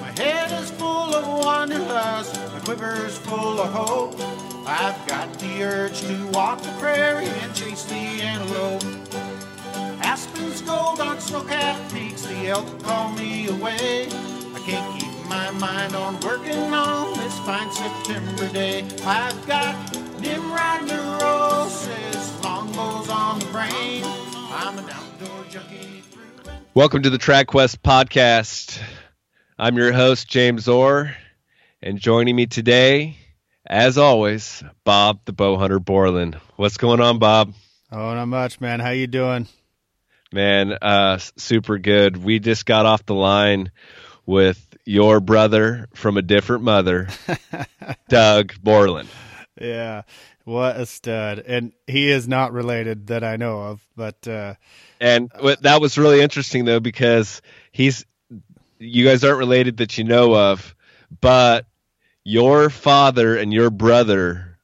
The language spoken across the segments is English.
My head is full of wanderlust, my quiver's full of hope. I've got the urge to walk the prairie and chase the antelope. Aspens gold on snow-capped peaks, the elk call me away. I can't keep my mind on working on this fine September day. I've got Nimrod neurosis, Welcome to the TradQuest podcast. I'm your host, James Orr, and joining me today, as always, Bob the Bowhunter Borland. What's going on, Bob? Oh, not much, man. How you doing? Man, uh, super good. We just got off the line with your brother from a different mother, Doug Borland. Yeah, what a stud. And he is not related that I know of, but uh, And what, that was really interesting, though, because he's, you guys aren't related that you know of, but your father and your brother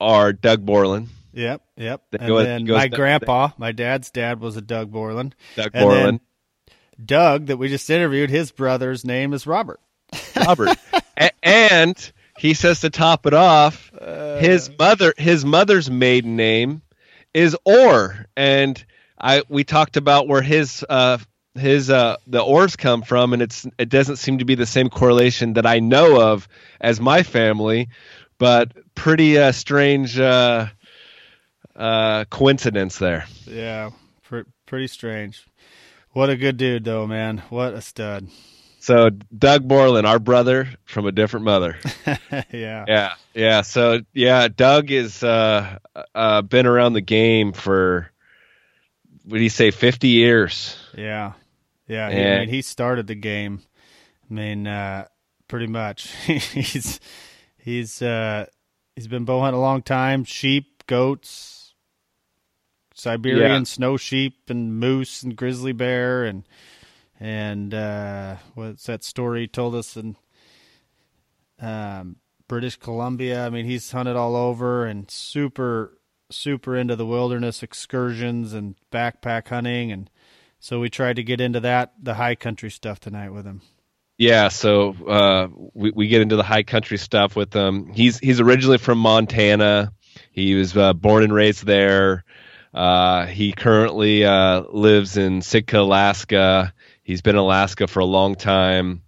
are Doug Borland, yep, yep. That And goes- then my down- grandpa, my dad's dad was a Doug Borland. Doug And Borland, Doug, that we just interviewed, his brother's name is Robert. Robert, A- and he says to top it off, Uh, his mother, his mother's maiden name is Orr, and I we talked about where his uh his uh the Orrs come from, and it's it doesn't seem to be the same correlation that I know of as my family, but pretty uh, strange uh uh coincidence there. Yeah, pr- pretty strange. What a good dude, though, man. What a stud. So Doug Borland, our brother from a different mother. yeah. Yeah, yeah. So yeah, Doug is uh, uh, been around the game for what do you say, fifty years? Yeah, yeah. he- I mean, he started the game. I mean, uh, pretty much. he's he's uh, he's been bow hunting a long time. Sheep, goats, Siberian Yeah. snow sheep, and moose and grizzly bear, and and uh, what's that story told us in um, British Columbia? I mean, he's hunted all over and super super into the wilderness excursions and backpack hunting and so we tried to get into that the high country stuff tonight with him. Yeah. So uh, we we get into the high country stuff with him. He's he's originally from Montana. He was uh, born and raised there. Uh, he currently uh, lives in Sitka, Alaska. He's been in Alaska for a long time.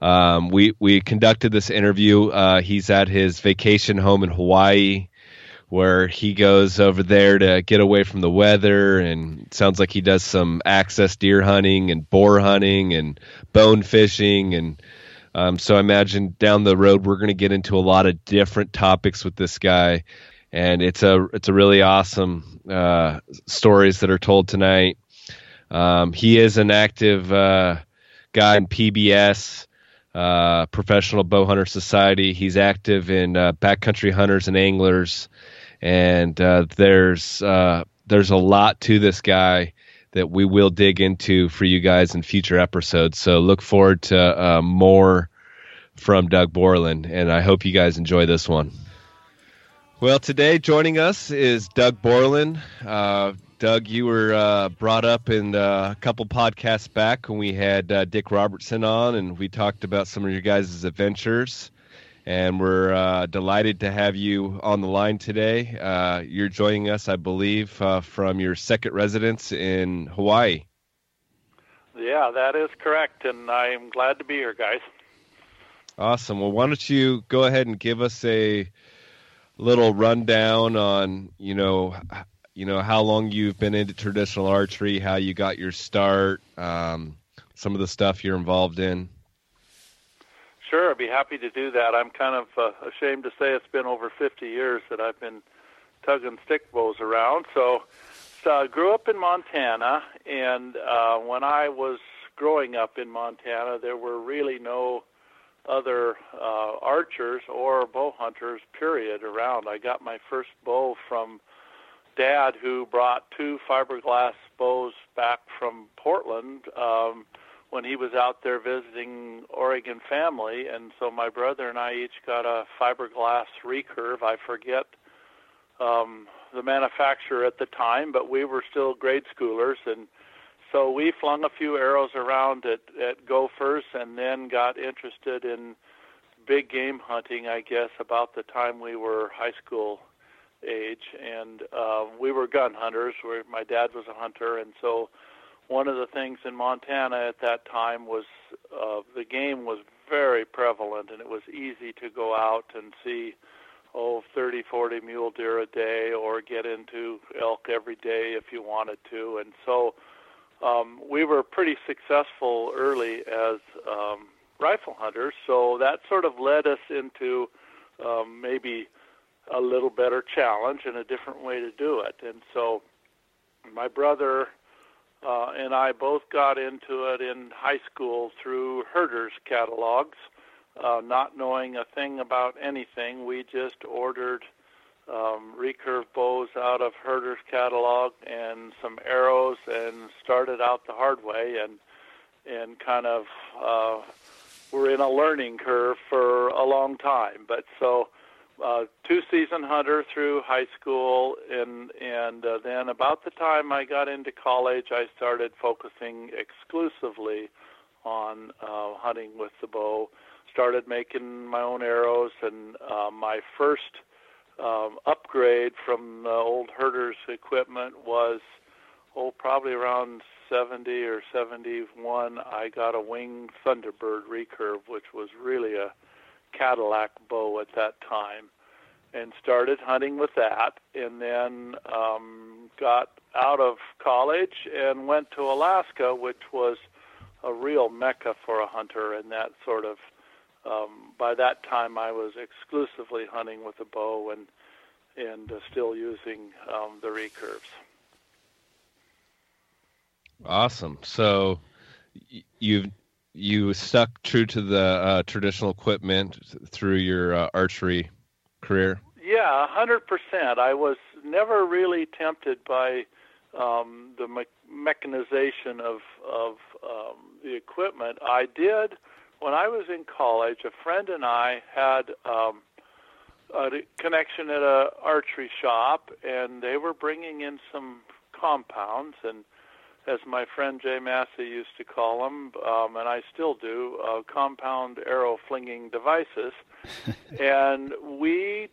Um, we we conducted this interview. Uh, he's at his vacation home in Hawaii, where he goes over there to get away from the weather. And sounds like he does some access deer hunting and boar hunting and bone fishing. And um, so I imagine down the road we're going to get into a lot of different topics with this guy. And it's a it's a really awesome uh, stories that are told tonight. Um, he is an active uh, guy in PBS, uh, Professional Bowhunter Society. He's active in uh, backcountry hunters and anglers, and uh, there's uh, there's a lot to this guy that we will dig into for you guys in future episodes. So look forward to uh, more from Doug Borland, and I hope you guys enjoy this one. Well, today joining us is Doug Borland. Doug, you were uh, brought up in uh, a couple podcasts back when we had uh, Dick Robertson on, and we talked about some of your guys' adventures. And we're uh, delighted to have you on the line today. Uh, you're joining us, I believe, uh, from your second residence in Hawaii. Yeah, that is correct, and I'm glad to be here, guys. Awesome. Well, why don't you go ahead and give us a little rundown on you know you know how long you've been into traditional archery, how you got your start, um, some of the stuff you're involved in. Sure, I'd be happy to do that. I'm kind of uh, ashamed to say it's been over 50 years that I've been tugging stick bows around. So, so I grew up in Montana, and uh, when I was growing up in Montana, there were really no other uh, archers or bow hunters, period, around. I got my first bow from Dad, who brought two fiberglass bows back from Portland. Um, when he was out there visiting Oregon family, and so my brother and I each got a fiberglass recurve. I forget um, the manufacturer at the time, but we were still grade schoolers, and so we flung a few arrows around at, at gophers and then got interested in big game hunting, I guess, about the time we were high school age. And uh, we were gun hunters. Where my dad was a hunter, and so one of the things in Montana at that time was uh, the game was very prevalent, and it was easy to go out and see oh 30 40 mule deer a day or get into elk every day if you wanted to and so um, we were pretty successful early as um, rifle hunters, so that sort of led us into um, maybe a little better challenge and a different way to do it. And so my brother uh, and I both got into it in high school through Herter's catalogs, uh, not knowing a thing about anything. We just ordered um, recurve bows out of Herter's catalog and some arrows, and started out the hard way, and and kind of uh, were in a learning curve for a long time. But so. Uh, two season hunter through high school and and uh, then about the time I got into college I started focusing exclusively on uh, hunting with the bow. Started making my own arrows and uh, my first um, upgrade from the old Herter's equipment was oh probably around 70 or 71 I got a wing Thunderbird recurve which was really a Cadillac bow at that time and started hunting with that and then um, got out of college and went to Alaska which was a real mecca for a hunter and that sort of um, by that time I was exclusively hunting with a bow and and uh, still using um, the recurves. Awesome. So you've you stuck true to the uh, traditional equipment through your uh, archery career. Yeah, a hundred percent. I was never really tempted by um, the me- mechanization of of um, the equipment. I did when I was in college, a friend and I had um, a connection at a archery shop, and they were bringing in some compounds, and as my friend Jay Massey used to call them, um, and I still do, uh, compound arrow flinging devices, and we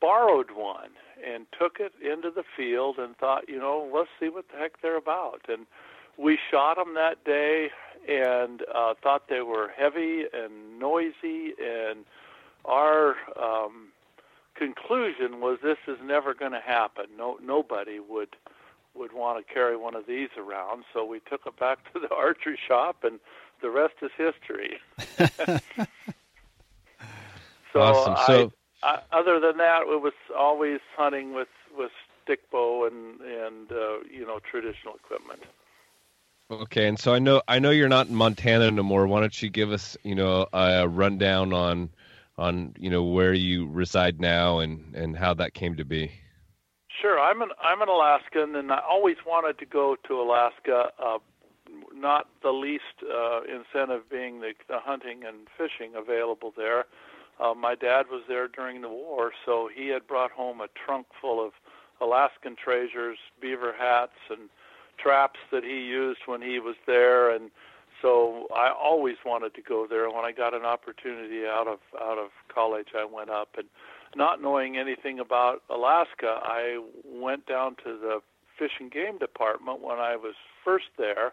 borrowed one and took it into the field and thought, you know, let's see what the heck they're about, and we shot them that day and uh, thought they were heavy and noisy. And our um, conclusion was this is never going to happen. No, nobody would would want to carry one of these around. So we took it back to the archery shop, and the rest is history. so, awesome. so I, I, other than that, it was always hunting with with stick bow and and uh, you know traditional equipment. Okay, and so I know I know you're not in Montana no more. Why don't you give us, you know, a rundown on on you know where you reside now and and how that came to be? Sure, I'm an I'm an Alaskan, and I always wanted to go to Alaska. Uh, not the least uh, incentive being the, the hunting and fishing available there. Uh, my dad was there during the war, so he had brought home a trunk full of Alaskan treasures, beaver hats, and traps that he used when he was there, and so I always wanted to go there. When I got an opportunity out of out of college, I went up, and not knowing anything about Alaska, I went down to the fish and game department when I was first there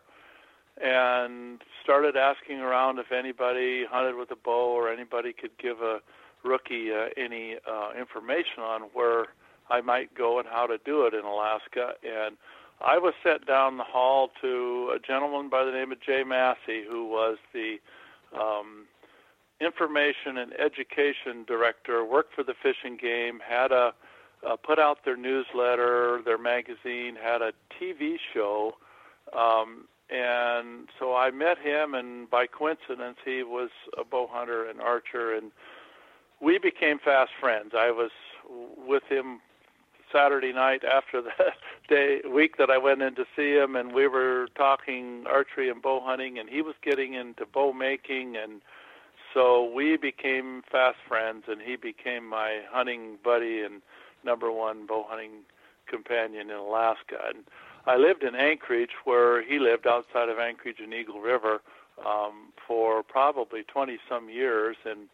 and started asking around if anybody hunted with a bow or anybody could give a rookie uh, any uh, information on where I might go and how to do it in Alaska. And I was sent down the hall to a gentleman by the name of Jay Massey, who was the um, information and education director, worked for the Fish and Game, had a uh, put out their newsletter, their magazine, had a TV show, um, and so I met him, and by coincidence, he was a bow hunter and archer, and we became fast friends. I was with him Saturday night after the day week that I went in to see him, and we were talking archery and bow hunting, and he was getting into bow making, and so we became fast friends, and he became my hunting buddy and number one bow hunting companion in Alaska. And I lived in Anchorage, where he lived outside of Anchorage and Eagle River um, for probably 20 some years, and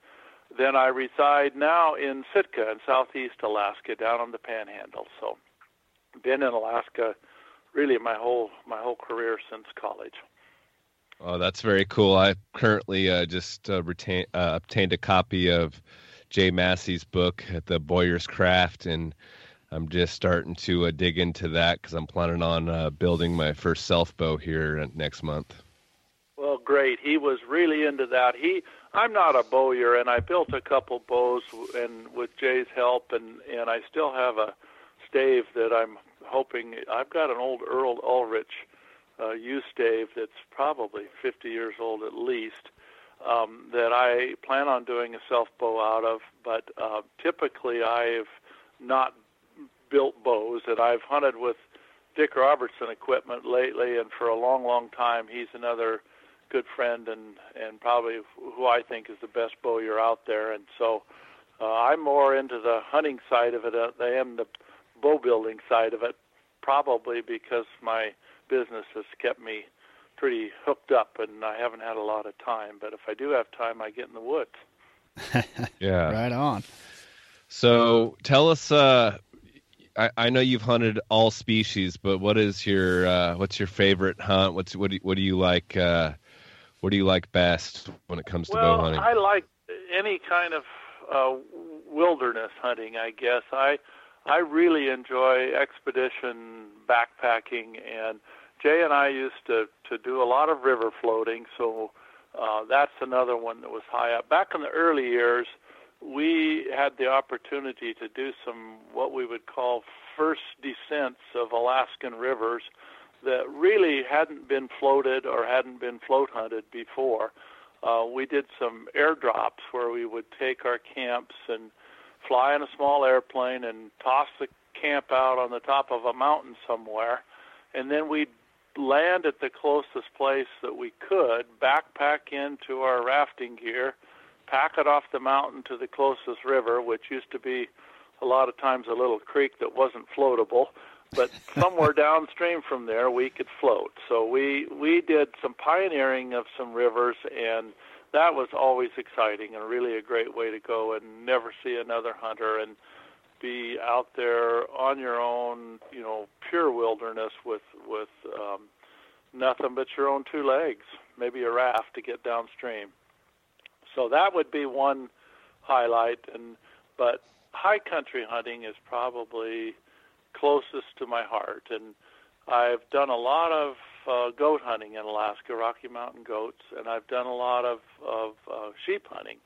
then I reside now in Sitka in southeast Alaska, down on the Panhandle. So, been in Alaska really my whole my whole career since college. Oh, that's very cool. I currently uh, just uh, retain, uh, obtained a copy of Jay Massey's book, The Bowyer's Craft, and I'm just starting to uh, dig into that because I'm planning on uh, building my first self bow here next month. Well, great. He was really into that. He, I'm not a bowyer, and I built a couple bows, and with Jay's help, and and I still have a stave that I'm hoping. I've got an old Earl Ullrich uh, yew stave that's probably 50 years old at least. Um, that I plan on doing a self bow out of, but uh, typically I've not built bows that I've hunted with Dick Robertson equipment lately, and for a long, long time, he's another good friend and and probably who I think is the best bowyer out there. And so uh, I'm more into the hunting side of it than I am the bow building side of it, probably because my business has kept me pretty hooked up, and I haven't had a lot of time. But if I do have time, I get in the woods. yeah, right on. So tell us uh, I, I know you've hunted all species, but what is your uh, what's your favorite hunt? What's what do you, what do you like? Uh, what do you like best when it comes to well, bow hunting? I like any kind of uh, wilderness hunting. I guess I I really enjoy expedition backpacking, and Jay and I used to to do a lot of river floating. So uh, that's another one that was high up. Back in the early years, we had the opportunity to do some what we would call first descents of Alaskan rivers that really hadn't been floated or hadn't been float hunted before. Uh, we did some airdrops where we would take our camps and fly in a small airplane and toss the camp out on the top of a mountain somewhere, and then we'd land at the closest place that we could, backpack into our rafting gear, pack it off the mountain to the closest river, which used to be a lot of times a little creek that wasn't floatable, but somewhere downstream from there we could float. So we we did some pioneering of some rivers and that was always exciting and really a great way to go and never see another hunter and be out there on your own, you know, pure wilderness with with um nothing but your own two legs, maybe a raft to get downstream. So that would be one highlight. And but high country hunting is probably closest to my heart. And I've done a lot of uh, goat hunting in Alaska, Rocky Mountain goats, and I've done a lot of of uh, sheep hunting.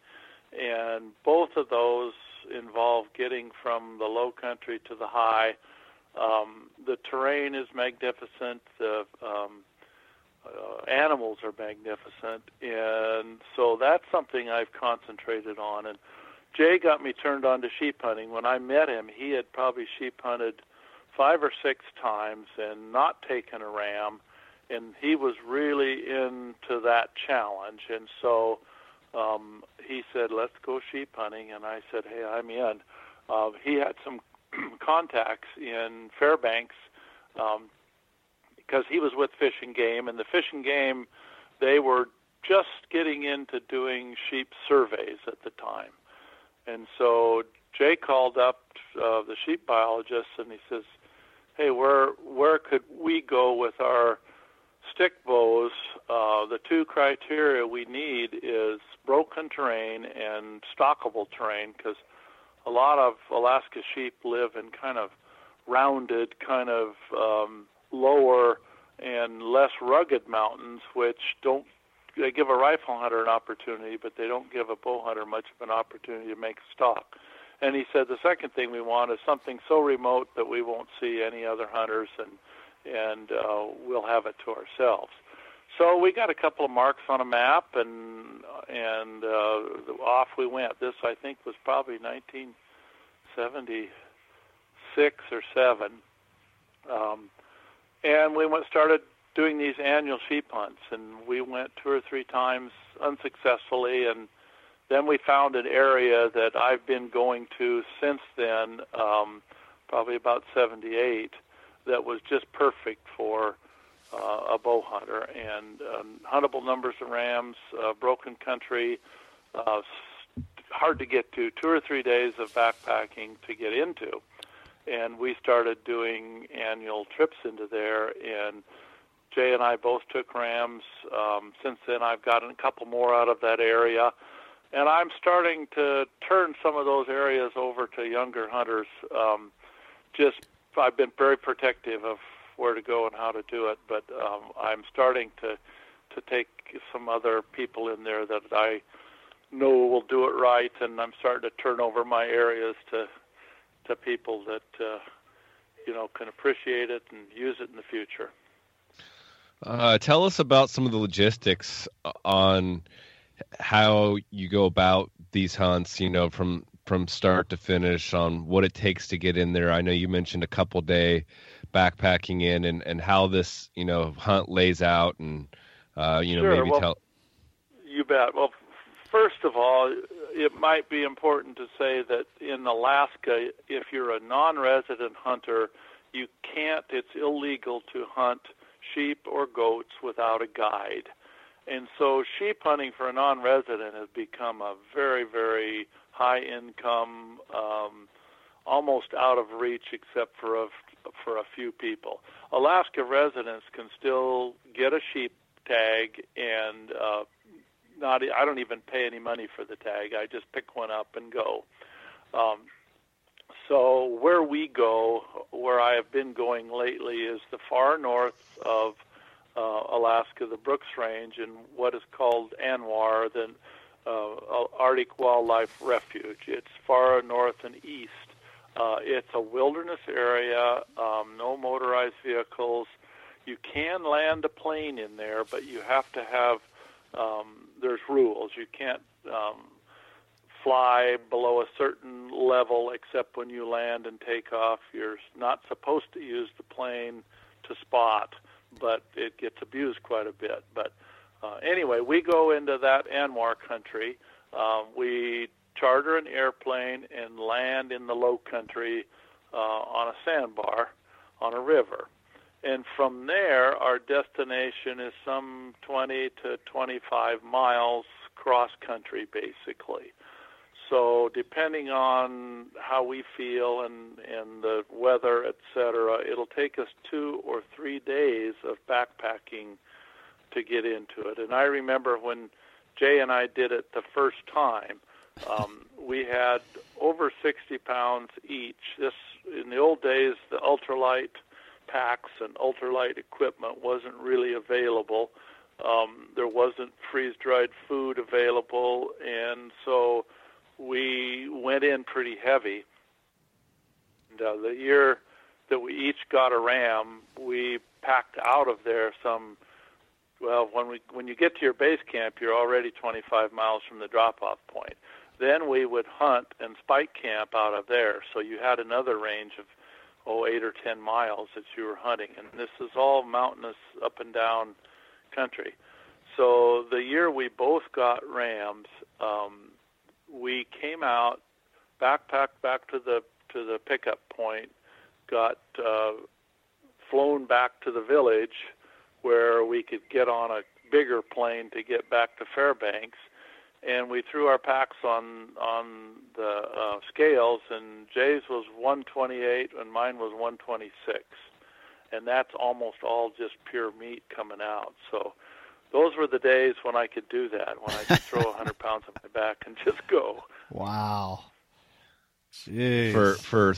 And both of those involve getting from the low country to the high. Um, the terrain is magnificent. The um, uh, animals are magnificent, and so that's something I've concentrated on. And Jay got me turned on to sheep hunting. When I met him, he had probably sheep hunted five or six times and not taken a ram, and he was really into that challenge. And so um, he said, "Let's go sheep hunting," and I said, "Hey, I'm in." Uh, he had some contacts in Fairbanks um, because he was with Fish and Game, and the Fish and Game, they were just getting into doing sheep surveys at the time. And so Jay called up uh, the sheep biologist and he says, "Hey, where where could we go with our stick bows? Uh, the two criteria we need is broken terrain and stockable terrain because a lot of Alaska sheep live in kind of rounded, kind of um, lower and less rugged mountains, which don't they give a rifle hunter an opportunity, but they don't give a bow hunter much of an opportunity to make stock. And he said the second thing we want is something so remote that we won't see any other hunters, and and uh, we'll have it to ourselves. So we got a couple of marks on a map, and and uh, off we went. This I think was probably 1976 or seven. Um, and we went started doing these annual sheep hunts, and we went two or three times unsuccessfully, and then we found an area that I've been going to since then, um, probably about 78, that was just perfect for uh, a bow hunter. And um, huntable numbers of rams, uh, broken country, uh, hard to get to. Two or three days of backpacking to get into, and we started doing annual trips into there. And Jay and I both took rams. Um, since then, I've gotten a couple more out of that area and I'm starting to turn some of those areas over to younger hunters. Um, just I've been very protective of where to go and how to do it, but um, I'm starting to to take some other people in there that I know will do it right, and I'm starting to turn over my areas to to people that uh, you know can appreciate it and use it in the future. Uh, tell us about some of the logistics on how you go about these hunts, you know, from from start to finish on what it takes to get in there. I know you mentioned a couple day backpacking in and, and how this, you know, hunt lays out and uh, you know, sure. maybe well, tell You bet. Well, first of all, it might be important to say that in Alaska, if you're a non-resident hunter, you can't it's illegal to hunt sheep or goats without a guide. And so sheep hunting for a non-resident has become a very, very high income, um, almost out of reach except for a, for a few people. Alaska residents can still get a sheep tag and uh, not I don't even pay any money for the tag. I just pick one up and go. Um, so where we go, where I have been going lately, is the far north of uh, Alaska, the Brooks Range, and what is called ANWR, the uh, Arctic Wildlife Refuge. It's far north and east. Uh, it's a wilderness area, um, no motorized vehicles. You can land a plane in there, but you have to have, um, there's rules. You can't um, fly below a certain level except when you land and take off. You're not supposed to use the plane to spot but it gets abused quite a bit. But uh, anyway, we go into that ANWR country. Um, we charter an airplane and land in the low country uh, on a sandbar on a river. And from there, our destination is some 20 to 25 miles cross country, basically. So depending on how we feel and and the weather, etc., it'll take us two or three days of backpacking to get into it. And I remember when Jay and I did it the first time, um, we had over 60 pounds each. This in the old days, the ultralight packs and ultralight equipment wasn't really available. Um, there wasn't freeze-dried food available, and so we went in pretty heavy. And, uh, the year that we each got a ram, we packed out of there some. Well, when we when you get to your base camp, you're already 25 miles from the drop-off point. Then we would hunt and spike camp out of there, so you had another range of oh eight or ten miles that you were hunting, and this is all mountainous up and down country. So the year we both got rams, um, we came out, backpacked back to the to the pickup point, got uh, flown back to the village where we could get on a bigger plane to get back to Fairbanks, and we threw our packs on on the uh, scales, and Jay's was 128 and mine was 126, and that's almost all just pure meat coming out. So those were the days when I could do that, when I could throw 100 pounds on my back and just go. Wow. Jeez. For for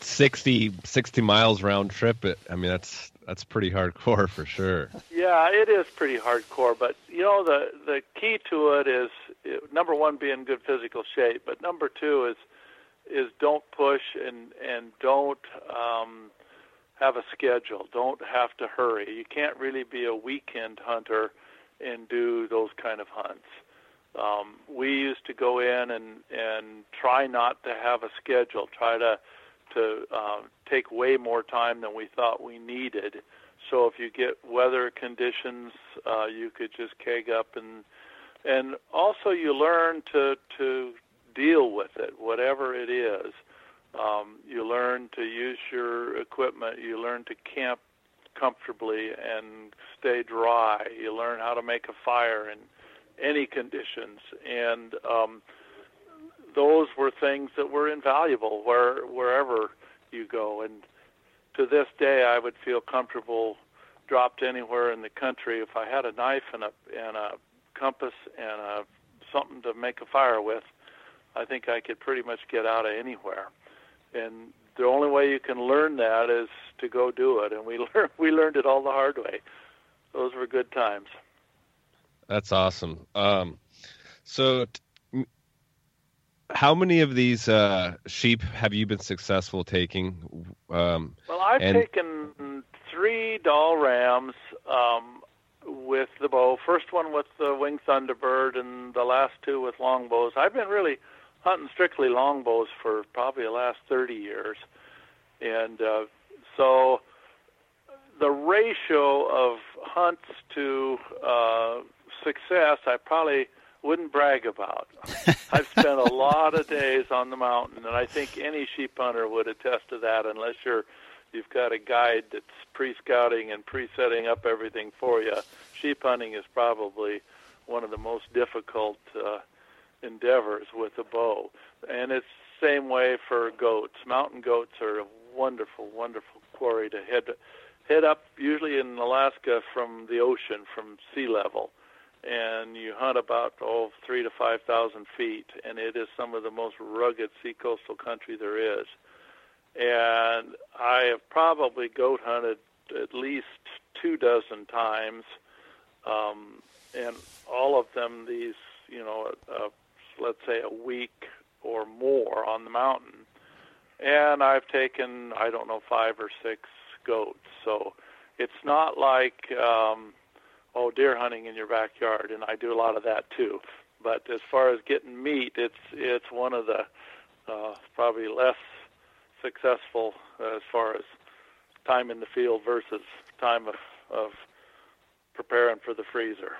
60, 60 miles round trip, it, I mean that's that's pretty hardcore for sure. Yeah, it is pretty hardcore, but you know the the key to it is number one be in good physical shape, but number two is is don't push and and don't um, have a schedule. Don't have to hurry. You can't really be a weekend hunter and do those kind of hunts. Um, we used to go in and and try not to have a schedule. Try to to uh, take way more time than we thought we needed. So if you get weather conditions, uh, you could just keg up and and also you learn to to deal with it, whatever it is. Um, you learn to use your equipment. You learn to camp comfortably and stay dry. You learn how to make a fire in any conditions, and um, those were things that were invaluable where wherever you go. And to this day, I would feel comfortable dropped anywhere in the country if I had a knife and a and a compass and a something to make a fire with. I think I could pretty much get out of anywhere. And the only way you can learn that is to go do it, and we learned we learned it all the hard way. Those were good times. That's awesome. Um, so, t- how many of these uh, sheep have you been successful taking? Um, well, I've and... taken three Dall rams um, with the bow. First one with the wing thunderbird, and the last two with longbows. I've been really hunting strictly longbows for probably the last 30 years. And uh, so the ratio of hunts to uh, success, I probably wouldn't brag about. I've spent a lot of days on the mountain, and I think any sheep hunter would attest to that, unless you're you've got a guide that's pre-scouting and pre-setting up everything for you. Sheep hunting is probably one of the most difficult uh, endeavors with a bow. And it's the same way for goats. Mountain goats are a wonderful, wonderful quarry to head head up usually in Alaska from the ocean, from sea level. And you hunt about oh three to five thousand feet, and it is some of the most rugged sea coastal country there is. And I have probably goat hunted at least two dozen times, um, and all of them these you know uh, let's say, a week or more on the mountain. And I've taken, I don't know, five or six goats. So it's not like, um, oh, deer hunting in your backyard, and I do a lot of that too. But as far as getting meat, it's it's one of the uh, probably less successful as far as time in the field versus time of, of preparing for the freezer.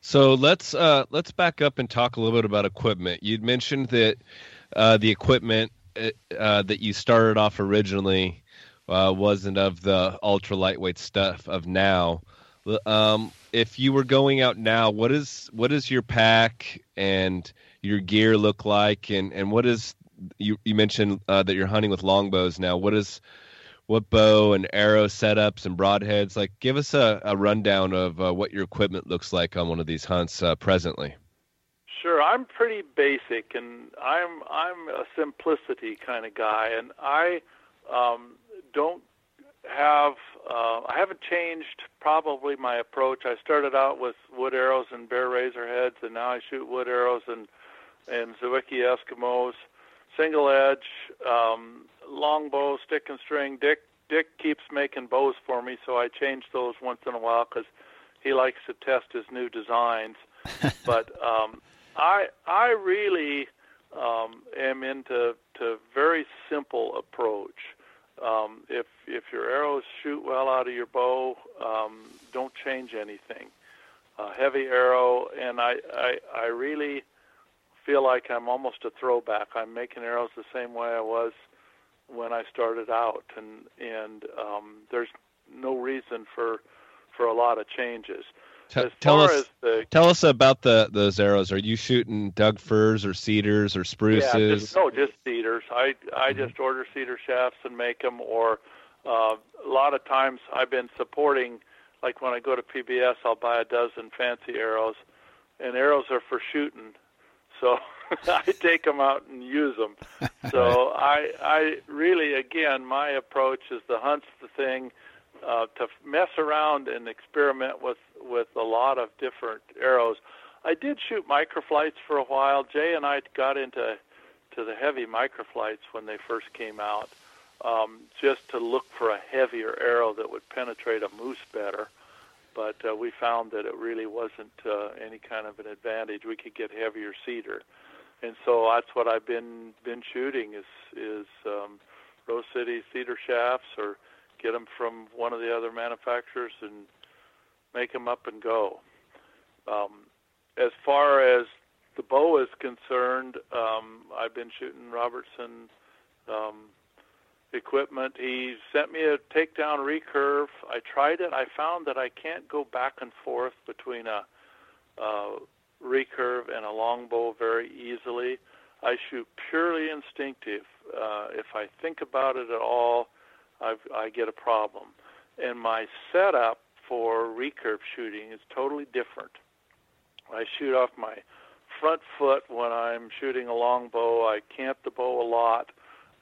So let's uh, let's back up and talk a little bit about equipment. You'd mentioned that uh, the equipment uh, uh that you started off originally uh, wasn't of the ultra lightweight stuff of now. Um, if you were going out now, what is what does your pack and your gear look like, and and what is you you mentioned uh, that you're hunting with longbows now. What is what bow and arrow setups and broadheads? Like give us a, a rundown of uh, what your equipment looks like on one of these hunts uh, presently. Sure. I'm pretty basic and i'm i'm a simplicity kind of guy. And i um, don't have uh, i haven't changed probably my approach i started out with wood arrows and bear razor heads and now i shoot wood arrows and and Zwickey Eskimos single edge, um, long bow, stick and string. Dick Dick keeps making bows for me, so I change those once in a while because he likes to test his new designs. but um, I I really um, am into to very simple approach. Um, if if your arrows shoot well out of your bow, um, don't change anything. Uh, heavy arrow, and I, I I really feel like I'm almost a throwback. I'm making arrows the same way I was when I started out, and and um, there's no reason for for a lot of changes. T- tell us, the, tell us about the those arrows. Are you shooting Doug firs or cedars or spruces? Yeah, just, no, just cedars. I I mm-hmm. just order cedar shafts and make them. Or uh, a lot of times I've been supporting, like when I go to PBS, I'll buy a dozen fancy arrows, and arrows are for shooting so I take them out and use them. So I, I really, again, my approach is the hunt's the thing. Uh, to mess around and experiment with with a lot of different arrows. I did shoot microflights for a while. Jay and I got into to the heavy microflights when they first came out, um, just to look for a heavier arrow that would penetrate a moose better but uh, we found that it really wasn't uh, any kind of an advantage. We could get heavier cedar, and so that's what I've been been shooting is is um, Rose City cedar shafts, or get them from one of the other manufacturers and make them up and go. Um, as far as the bow is concerned, um, I've been shooting Robertson um, equipment. He sent me a takedown recurve. I tried it. I found that I can't go back and forth between a, a recurve and a longbow very easily. I shoot purely instinctive. Uh, if I think about it at all, I've, I get a problem. And my setup for recurve shooting is totally different. I shoot off my front foot when I'm shooting a longbow. I cant the bow a lot,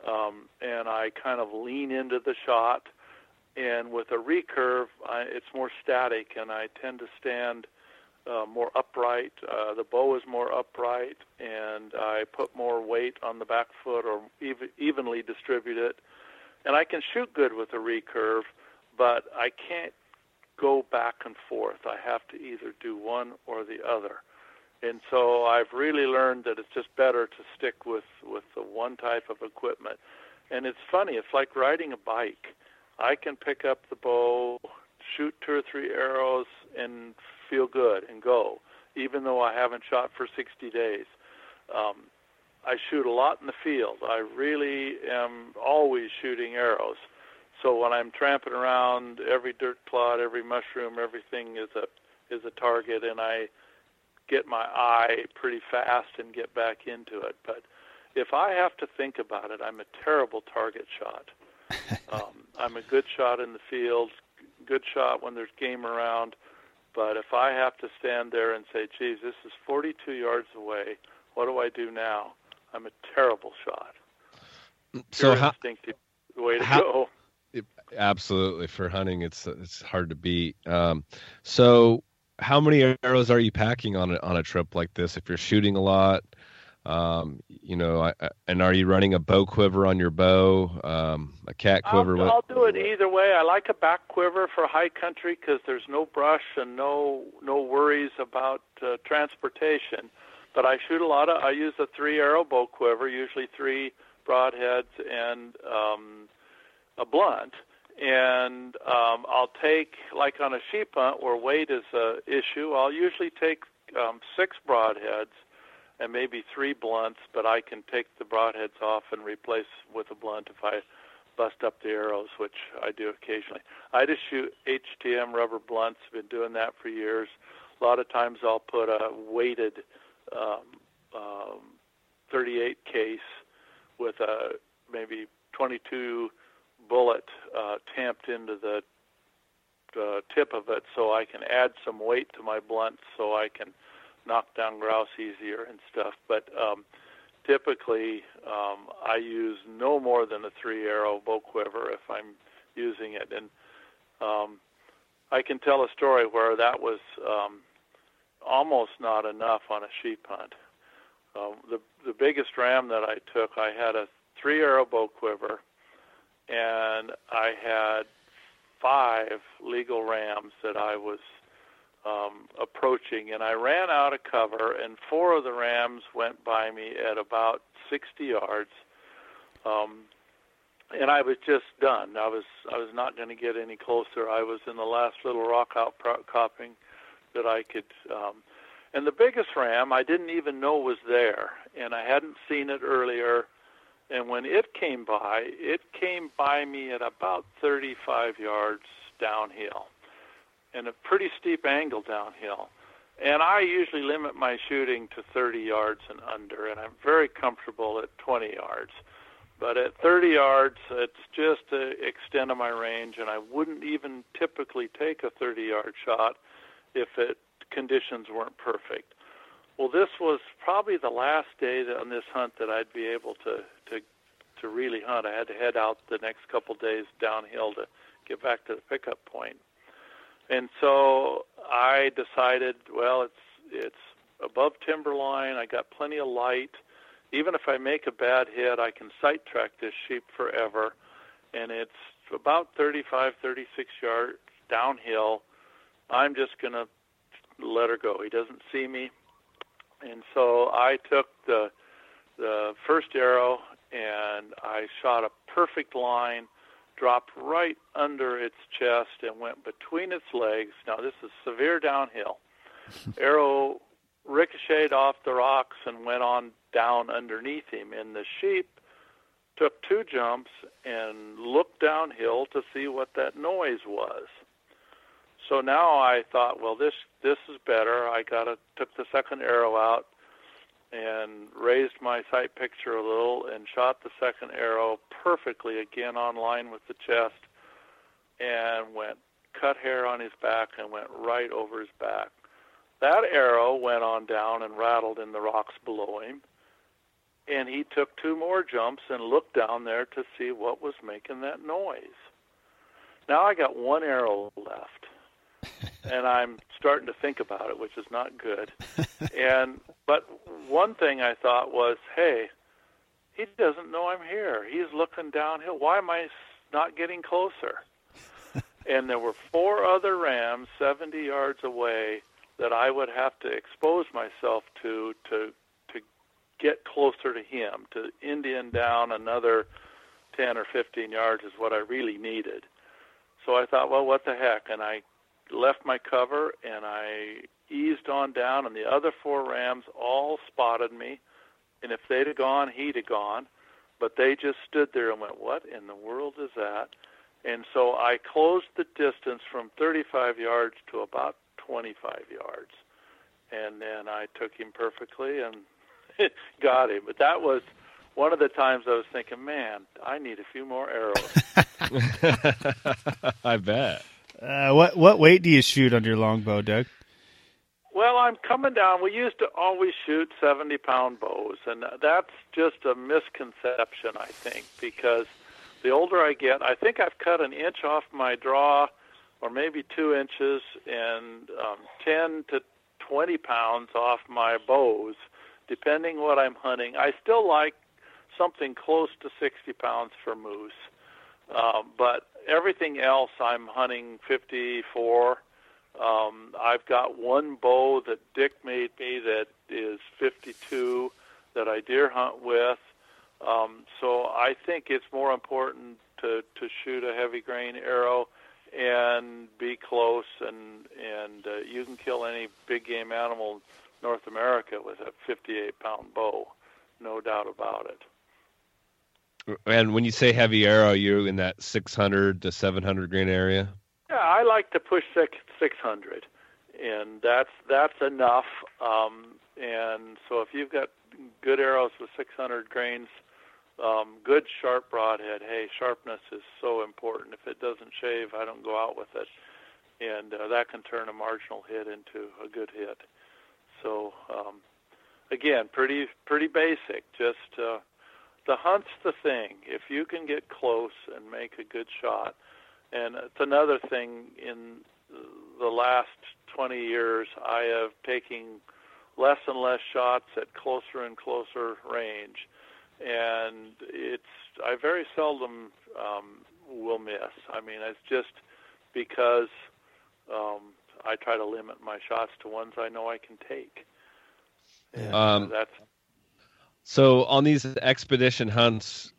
um, and I kind of lean into the shot. And with a recurve, I, it's more static, and I tend to stand uh, more upright. Uh, the bow is more upright, and I put more weight on the back foot or even, evenly distribute it. And I can shoot good with a recurve, but I can't go back and forth. I have to either do one or the other. And so I've really learned that it's just better to stick with, with the one type of equipment. And it's funny, it's like riding a bike. I can pick up the bow, shoot two or three arrows, and feel good and go, even though I haven't shot for 60 days. Um, I shoot a lot in the field. I really am always shooting arrows. So when I'm tramping around, every dirt clod, every mushroom, everything is a is a target, and I get my eye pretty fast and get back into it. But if I have to think about it, I'm a terrible target shot. um, I'm a good shot in the field, good shot when there's game around. But if I have to stand there and say, geez, this is 42 yards away, what do I do now? I'm a terrible shot. So how, instinctive way to how, go. Absolutely, for hunting, it's it's hard to beat. Um, so, how many arrows are you packing on a, on a trip like this? If you're shooting a lot, um, you know, I, I, and are you running a bow quiver on your bow, um, a cat quiver? I'll, I'll, do it either way. I like a back quiver for high country because there's no brush and no no worries about uh, transportation. But I shoot a lot of. I use a three arrow bow quiver, usually three broadheads and um, a blunt. And um, I'll take, like on a sheep hunt where weight is a issue, I'll usually take um, six broadheads and maybe three blunts, but I can take the broadheads off and replace with a blunt if I bust up the arrows, which I do occasionally. I just shoot HTM rubber blunts. Been doing that for years. A lot of times I'll put a weighted um, um, 38 case with a maybe 22 bullet uh, tamped into the uh, tip of it, so I can add some weight to my blunt, so I can knock down grouse easier and stuff. But um, typically, um, I use no more than a three arrow bow quiver if I'm using it, and um, I can tell a story where that was um, almost not enough on a sheep hunt. Uh, the the biggest ram that I took, I had a three arrow bow quiver, and I had five legal rams that I was um, approaching, and I ran out of cover, and four of the rams went by me at about 60 yards, um, and I was just done. I was I was not going to get any closer. I was in the last little rock outcropping that I could. Um, and the biggest ram I didn't even know was there, and I hadn't seen it earlier. And when it came by, it came by me at about 35 yards downhill and a pretty steep angle downhill. And I usually limit my shooting to 30 yards and under, and I'm very comfortable at 20 yards. But at 30 yards, it's just the extent of my range, and I wouldn't even typically take a 30 yard shot if it conditions weren't perfect. Well, this was probably the last day on this hunt that I'd be able to to to really hunt. I had to head out the next couple days downhill to get back to the pickup point. And so I decided, well, it's it's above timberline. I got plenty of light. Even if I make a bad hit, I can sight track this sheep forever. And it's about 35, 36 yards downhill. I'm just going to let her go. He doesn't see me. And so I took the the first arrow and I shot a perfect line dropped right under its chest and went between its legs. Now, this is severe downhill. Arrow ricocheted off the rocks and went on down underneath him. And the sheep took two jumps and looked downhill to see what that noise was. So now I thought, well, this this is better. I got to took the second arrow out and raised my sight picture a little and shot the second arrow perfectly again on line with the chest and went cut hair on his back and went right over his back. That arrow went on down and rattled in the rocks below him. And he took two more jumps and looked down there to see what was making that noise. Now I got one arrow left. And I'm starting to think about it, which is not good. and but one thing I thought was, hey, he doesn't know I'm here. He's looking downhill. Why am I not getting closer? and there were four other rams 70 yards away that I would have to expose myself to to to get closer to him to Indian down another 10 or 15 yards is what I really needed. So I thought, well, what the heck? And I left my cover and I eased on down, and the other four rams all spotted me. And if they'd have gone, he'd have gone. But they just stood there and went, What in the world is that? And so I closed the distance from 35 yards to about 25 yards. And then I took him perfectly and got him. But that was one of the times I was thinking, man, I need a few more arrows. I bet. Uh, what what weight do you shoot on your longbow, Doug? Well, I'm coming down. We used to always shoot 70 pound bows, and that's just a misconception, I think, because the older I get, I think I've cut an inch off my draw, or maybe two inches, and um, 10 to 20 pounds off my bows, depending what I'm hunting. I still like something close to 60 pounds for moose, uh, but everything else I'm hunting 54. Um, I've got one bow that Dick made me that is 52 that I deer hunt with. Um, so I think it's more important to, to shoot a heavy grain arrow and be close and and uh, you can kill any big game animal in North America with a 58 pound bow, no doubt about it. And when you say heavy arrow, you're in that 600 to 700 grain area. Yeah, I like to push 600, and that's that's enough. Um, and so if you've got good arrows with 600 grains, um, good sharp broadhead. Hey, sharpness is so important. If it doesn't shave, I don't go out with it, and uh, that can turn a marginal hit into a good hit. So um, again, pretty pretty basic. Just uh, the hunt's the thing. If you can get close and make a good shot, and it's another thing in the last 20 years, I have taken less and less shots at closer and closer range and it's I very seldom um, will miss. I mean, it's just because um, I try to limit my shots to ones I know I can take. And, uh, um, that's so on these expedition hunts.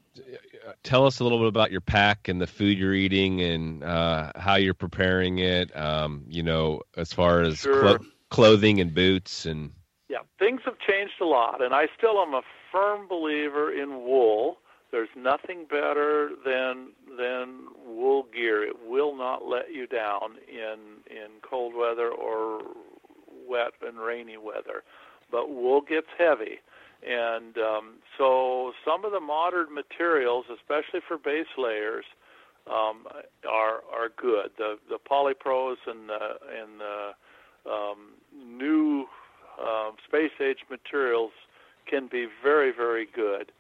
Tell us a little bit about your pack and the food you're eating and uh, how you're preparing it. Um, you know, as far as sure. clo- clothing and boots and yeah, things have changed a lot, and I still am a firm believer in wool. There's nothing better than than wool gear. It will not let you down in in cold weather or wet and rainy weather. But wool gets heavy, and um, so some of the modern materials, especially for base layers, um, are are good. The the polypros and the and the um, new uh, space age materials can be very, very good.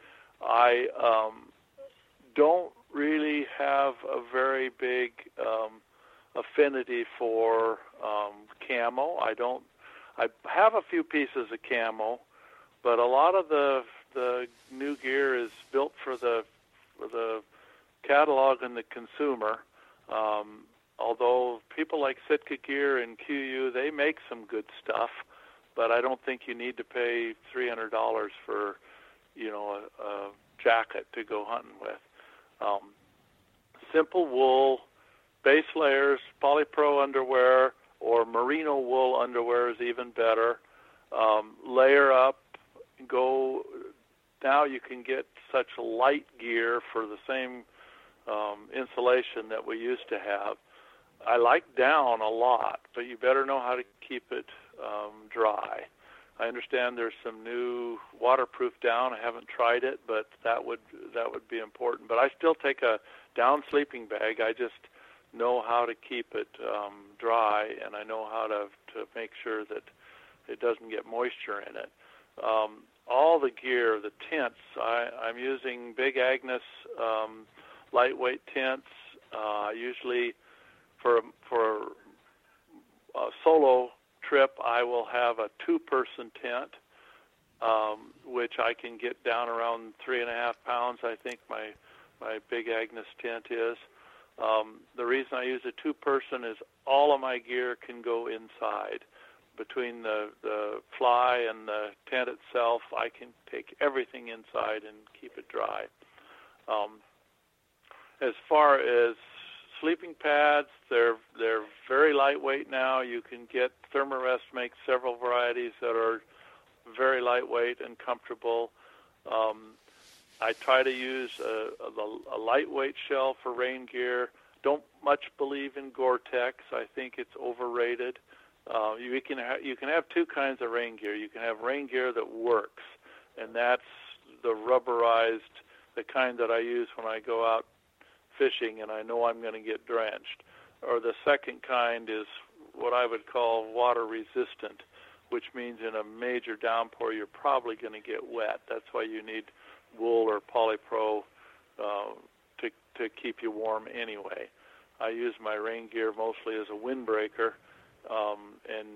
I um, don't really have a very big um, affinity for um, camo. I don't. I have a few pieces of camo, but a lot of the the new gear is built for the for the catalog and the consumer. Um, although people like Sitka Gear and KUIU, they make some good stuff but I don't think you need to pay three hundred dollars for, you know, a, a jacket to go hunting with. Um, simple wool, base layers, polypro underwear, or merino wool underwear is even better. Um, layer up, go now you can get such light gear for the same um, insulation that we used to have. I like down a lot, but you better know how to keep it um, dry. I understand there's some new waterproof down. I haven't tried it, but that would that would be important. But I still take a down sleeping bag. I just know how to keep it um, dry, and I know how to to make sure that it doesn't get moisture in it. Um, all the gear, the tents, I, I'm using Big Agnes um, lightweight tents. Uh, usually, for for a solo trip, I will have a two-person tent, um, which I can get down around three and a half pounds. I think my my Big Agnes tent is. Um, the reason I use a two-person is all of my gear can go inside. Between the the fly and the tent itself, I can take everything inside and keep it dry. Um, as far as sleeping pads, they're they're very lightweight now. You can get Thermarest makes several varieties that are very lightweight and comfortable. Um, I try to use a, a, a lightweight shell for rain gear. Don't much believe in Gore-Tex. I think it's overrated. Uh, you can ha- you can have two kinds of rain gear. You can have rain gear that works, and that's the rubberized, the kind that I use when I go out fishing and I know I'm going to get drenched. Or the second kind is what I would call water resistant, which means in a major downpour you're probably going to get wet. That's why you need wool or polypro uh, to to keep you warm anyway. I use my rain gear mostly as a windbreaker, um, and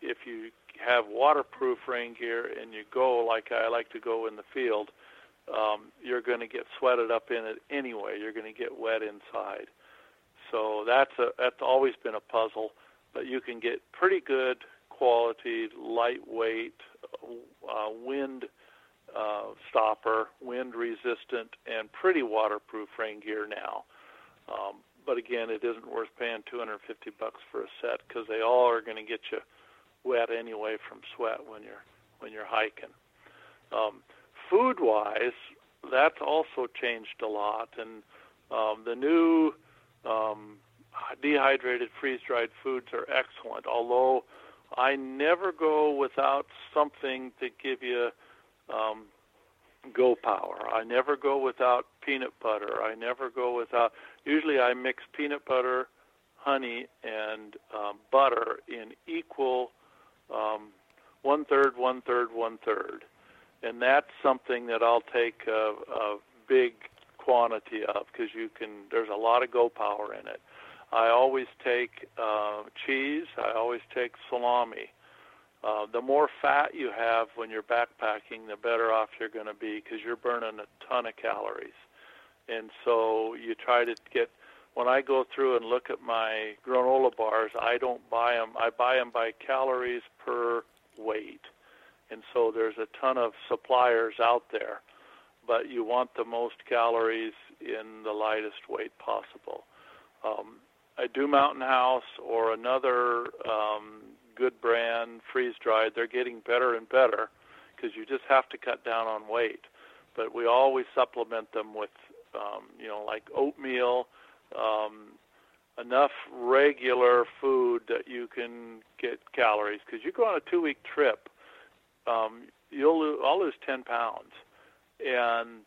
if you have waterproof rain gear and you go like I like to go in the field, um, you're going to get sweated up in it anyway. You're going to get wet inside. So that's a that's always been a puzzle, but you can get pretty good quality, lightweight, uh, wind uh, stopper, wind resistant, and pretty waterproof rain gear now. Um, but again, it isn't worth paying 250 bucks for a set because they all are going to get you wet anyway from sweat when you're when you're hiking. Um, food wise, that's also changed a lot, and um, the new um, dehydrated freeze dried foods are excellent. Although I never go without something to give you um, go power. I never go without peanut butter. I never go without. Usually, I mix peanut butter, honey, and um, butter in equal um, one third, one third, one third and that's something that I'll take a, a big quantity of because you can. There's a lot of go power in it. I always take uh, cheese. I always take salami. Uh, the more fat you have when you're backpacking, the better off you're going to be because you're burning a ton of calories. And so you try to get. When I go through and look at my granola bars, I don't buy them. I buy them by calories per weight and so there's a ton of suppliers out there, but you want the most calories in the lightest weight possible. Um, I do Mountain House or another um, good brand freeze dried. They're getting better and better because you just have to cut down on weight. But we always supplement them with, um, you know, like oatmeal, um, enough regular food that you can get calories. Because you go on a two-week trip um, you'll lose, I'll lose 10 pounds, and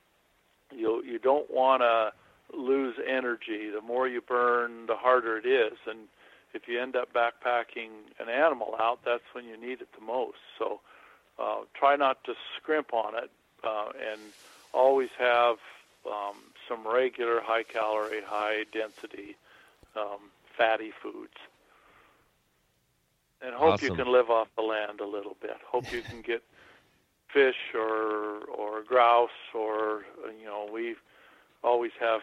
you you don't want to lose energy. The more you burn, the harder it is, and if you end up backpacking an animal out, that's when you need it the most. So uh, try not to scrimp on it, uh, and always have um, some regular high calorie, high density um, fatty foods and hope awesome. you can live off the land a little bit. Hope you can get fish or or grouse or you know we always have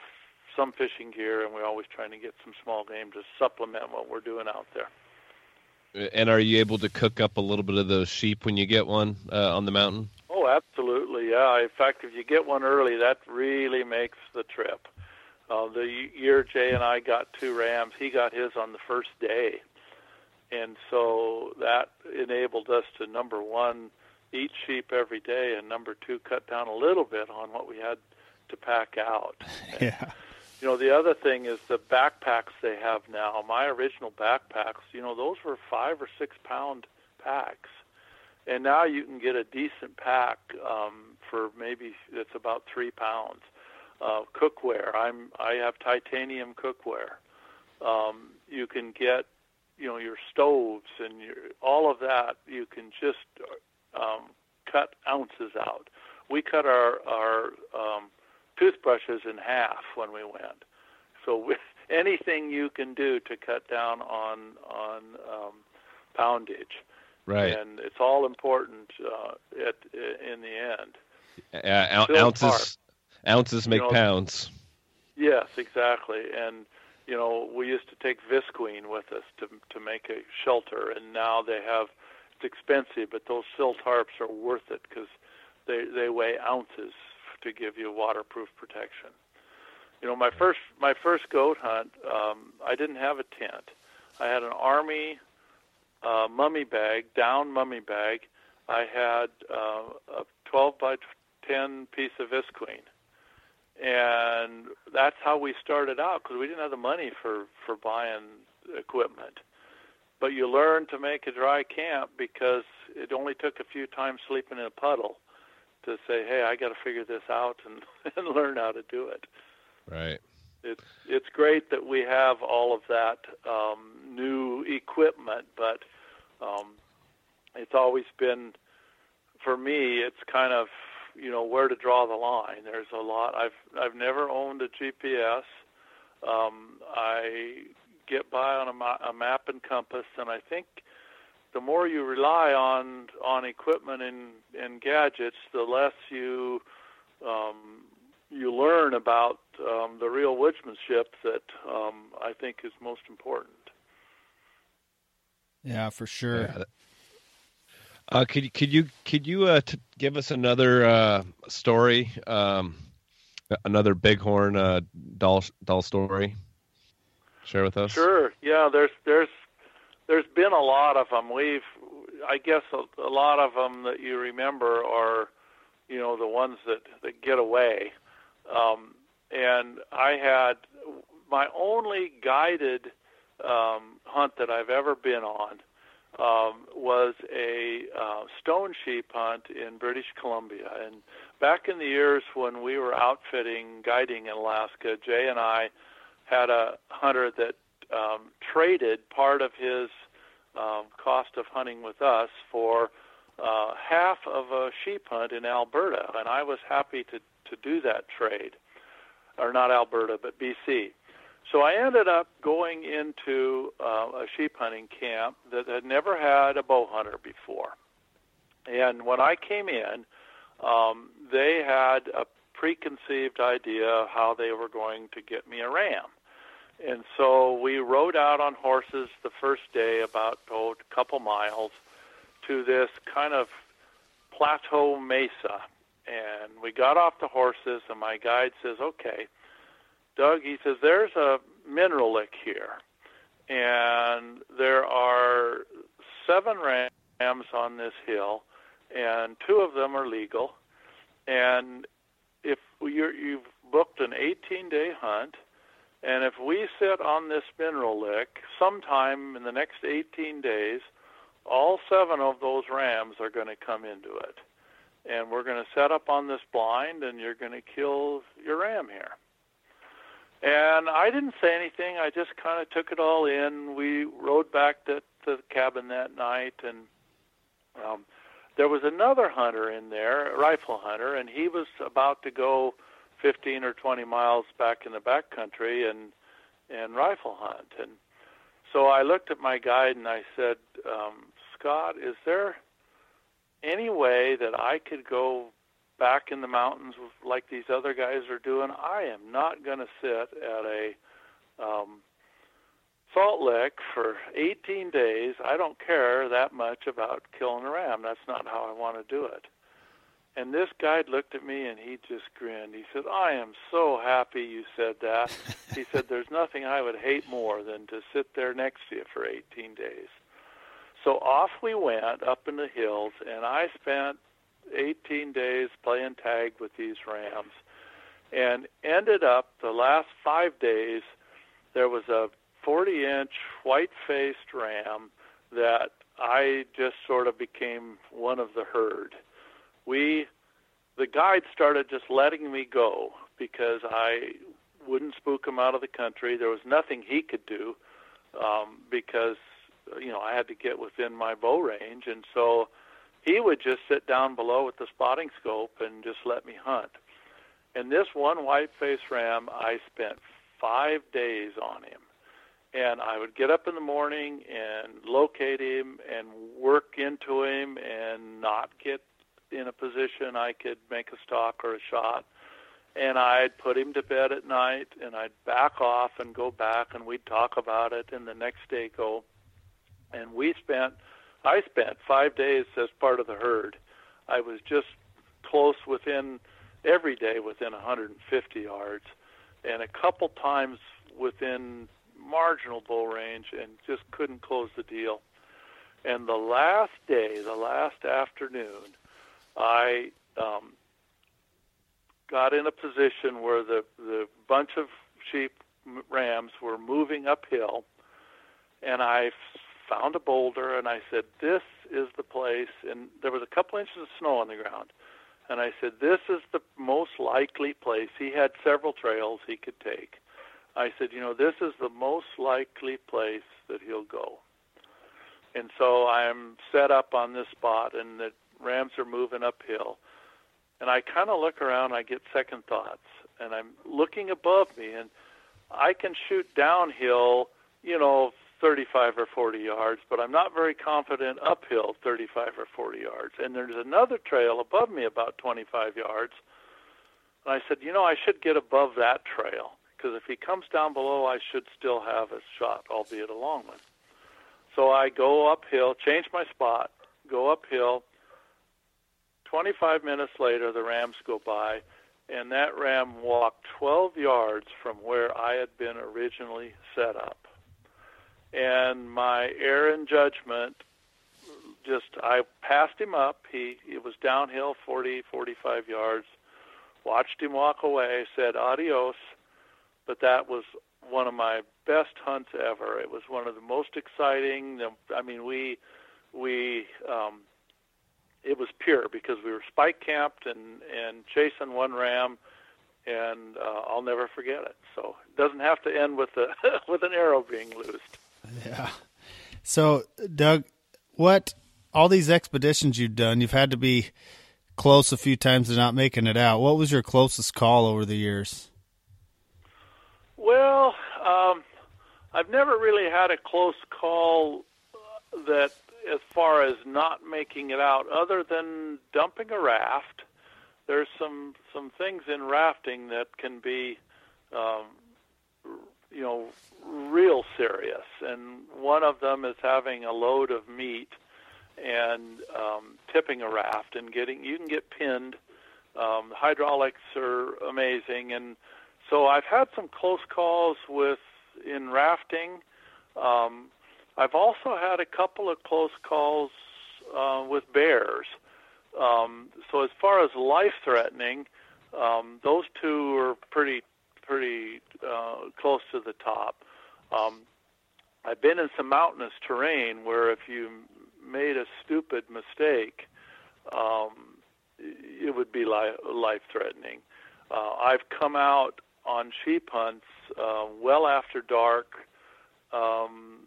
some fishing gear and we're always trying to get some small game to supplement what we're doing out there. And are you able to cook up a little bit of those sheep when you get one uh, on the mountain? Oh, absolutely. Yeah. In fact, if you get one early, that really makes the trip. Uh, the year Jay and I got two rams, he got his on the first day and so that enabled us to number one eat sheep every day, and number two, cut down a little bit on what we had to pack out. yeah. You know, the other thing is the backpacks they have now. My original backpacks, you know, those were five or six pound packs, and now you can get a decent pack um, for maybe it's about three pounds. Uh, cookware, I'm I have titanium cookware. Um, you can get, you know, your stoves and your all of that. You can just um, cut ounces out. We cut our our um, toothbrushes in half when we went. So with anything you can do to cut down on on um, poundage, Right. and it's all important uh, at in the end. Uh, ounces ounces make know, pounds. Yes, exactly. And you know, we used to take Visqueen with us to to make a shelter, and now they have it's expensive, but those silt tarps are worth it because they they weigh ounces to give you waterproof protection. You know, my first my first goat hunt, um, I didn't have a tent. I had an army uh, mummy bag, down mummy bag. I had uh, a 12 by 10 piece of Visqueen and that's how we started out because we didn't have the money for for buying equipment. But you learn to make a dry camp because it only took a few times sleeping in a puddle to say, "Hey, I got to figure this out and, and learn how to do it." Right. It's it's great that we have all of that um, new equipment, but um, it's always been for me. It's kind of you know where to draw the line. There's a lot. I've I've never owned a GPS. Um, I get by on a, ma- a map and compass, and I think the more you rely on on equipment and and gadgets, the less you um, you learn about um, the real woodsmanship that um, I think is most important. Yeah, for sure. Yeah. Uh, could you could you could you uh, t- give us another uh, story, um, another bighorn uh, Dall Dall story? Share with us. Sure. Yeah. There's there's there's been a lot of them. We've I guess a, a lot of them that you remember are you know the ones that that get away. Um, and I had my only guided um, hunt that I've ever been on um, was a uh, stone sheep hunt in British Columbia. And back in the years when we were outfitting, guiding in Alaska, Jay and I had a hunter that um, traded part of his um, cost of hunting with us for uh, half of a sheep hunt in Alberta, and I was happy to to do that trade, or not Alberta, but BC. So I ended up going into uh, a sheep hunting camp that had never had a bow hunter before. And when I came in, um, they had a preconceived idea of how they were going to get me a ram. And so we rode out on horses the first day about oh, a couple miles to this kind of plateau mesa. And we got off the horses, and my guide says, okay, Doug, he says, there's a mineral lick here. And there are seven rams on this hill, and two of them are legal. And if you're, you've booked an 18 day hunt, and if we sit on this mineral lick sometime in the next 18 days, all seven of those rams are going to come into it. And we're going to set up on this blind, and you're going to kill your ram here. And I didn't say anything. I just kind of took it all in. We rode back to, the cabin that night, and um, there was another hunter in there, a rifle hunter, and he was about to go 15 or 20 miles back in the back country and and rifle hunt. And so I looked at my guide and I said, um, Scott, is there any way that I could go back in the mountains like these other guys are doing? I am not going to sit at a um, salt lick for 18 days. I don't care that much about killing a ram. That's not how I want to do it. And this guide looked at me and he just grinned. He said, I am so happy you said that. he said, There's nothing I would hate more than to sit there next to you for 18 days. So off we went up in the hills, and I spent 18 days playing tag with these rams, and ended up the last five days. There was a 40-inch white-faced ram that I just sort of became one of the herd. We, the guide started just letting me go because I wouldn't spook him out of the country. There was nothing he could do um, because you know I had to get within my bow range, and so he would just sit down below with the spotting scope and just let me hunt. And this one white-faced ram, I spent five days on him and I would get up in the morning and locate him and work into him and not get in a position I could make a stalk or a shot. And I'd put him to bed at night and I'd back off and go back and we'd talk about it and the next day go. And we spent, I spent five days as part of the herd. I was just close within, every day within 150 yards and a couple times within marginal bull range and just couldn't close the deal. And the last day, the last afternoon, I um, got in a position where the the bunch of sheep rams were moving uphill, and I found a boulder and I said, "This is the place." And there was a couple inches of snow on the ground, and I said, "This is the most likely place." He had several trails he could take, I said, you know, this is the most likely place that he'll go. And so I'm set up on this spot, and the rams are moving uphill. And I kind of look around, I get second thoughts, and I'm looking above me, and I can shoot downhill, you know, 35 or 40 yards, but I'm not very confident uphill 35 or 40 yards. And there's another trail above me about 25 yards. And I said, you know, I should get above that trail because if he comes down below, I should still have a shot, albeit a long one. So I go uphill, change my spot, go uphill. 25 minutes later, the Rams go by, and that Ram walked 12 yards from where I had been originally set up. And my error in judgment just I passed him up. He it was downhill 40 45 yards. Watched him walk away, said adios, but that was one of my best hunts ever. It was one of the most exciting. I mean, we we um, it was pure because we were spike camped and and chasing one ram, and uh, I'll never forget it. So it doesn't have to end with a with an arrow being loosed. Yeah. So Doug, what all these expeditions you've done, you've had to be close a few times to not making it out. What was your closest call over the years? Well, um, I've never really had a close call that, as far as not making it out, other than dumping a raft. There's some some things in rafting that can be, um, you know, real serious, and one of them is having a load of meat and um, tipping a raft and getting you can get pinned. Um, hydraulics are amazing, and so I've had some close calls with in rafting. Um, I've also had a couple of close calls uh, with bears. Um, so as far as life threatening, um, those two are pretty pretty uh, close to the top. Um, I've been in some mountainous terrain where if you made a stupid mistake, um, it would be li- life threatening. Uh, I've come out on sheep hunts uh, well after dark, um,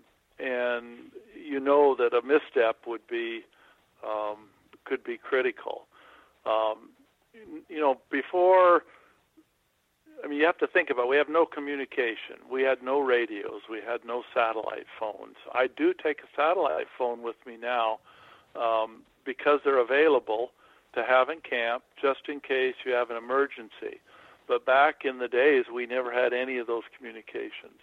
and you know that a misstep would be um, could be critical. Um, you know, before. I mean, you have to think about. We have no communication. We had no radios. We had no satellite phones. I do take a satellite phone with me now um, because they're available to have in camp, just in case you have an emergency. But back in the days, we never had any of those communications.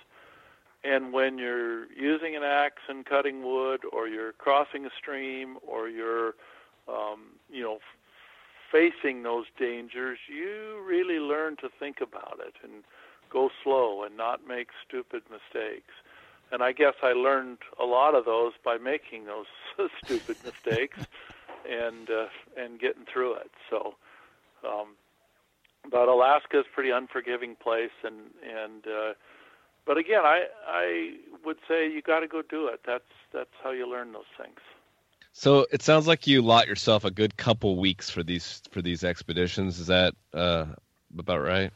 And when you're using an axe and cutting wood, or you're crossing a stream, or you're, um, you know, facing those dangers, you really learn to think about it and go slow and not make stupid mistakes. and I guess I learned a lot of those by making those stupid mistakes and uh, and getting through it. So, um, but Alaska is a pretty unforgiving place, and and uh, but again, I I would say you got to go do it. That's that's how you learn those things. So it sounds like you lot yourself a good couple weeks for these for these expeditions. Is that uh, about right?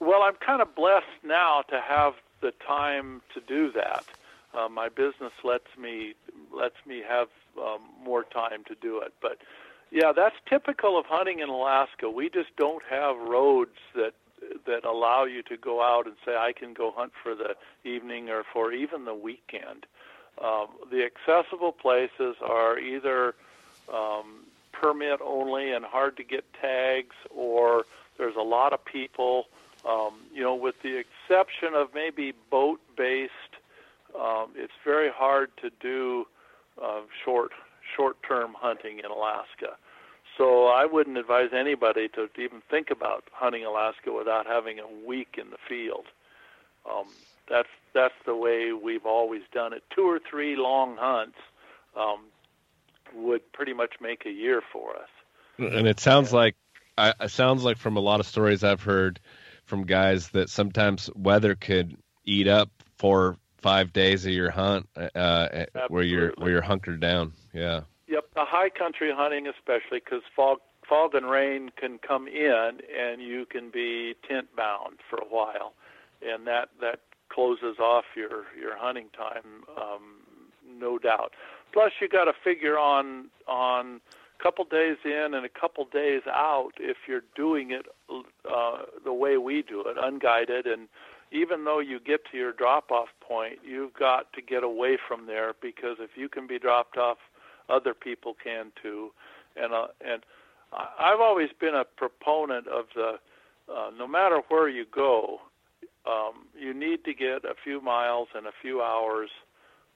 Well, I'm kind of blessed now to have the time to do that. Uh, my business lets me lets me have um, more time to do it. But yeah, that's typical of hunting in Alaska. We just don't have roads that that allow you to go out and say I can go hunt for the evening or for even the weekend. Um, the accessible places are either um, permit only and hard to get tags, or there's a lot of people. Um, you know, with the exception of maybe boat based, um, it's very hard to do uh, short short term hunting in Alaska. So I wouldn't advise anybody to even think about hunting Alaska without having a week in the field. Um, that's that's the way we've always done it. Two or three long hunts um, would pretty much make a year for us. And it sounds yeah. like I, it sounds like from a lot of stories I've heard from guys that sometimes weather could eat up four five days of your hunt uh, where you're where you're hunkered down. Yeah. Yep, the high country hunting especially because fog fog and rain can come in and you can be tent bound for a while, and that that closes off your your hunting time, um, no doubt. Plus, you got to figure on on a couple days in and a couple days out if you're doing it uh, the way we do it, unguided and even though you get to your drop off point, you've got to get away from there because if you can be dropped off, other people can too. And uh, and I've always been a proponent of the uh, no matter where you go, um, you need to get a few miles and a few hours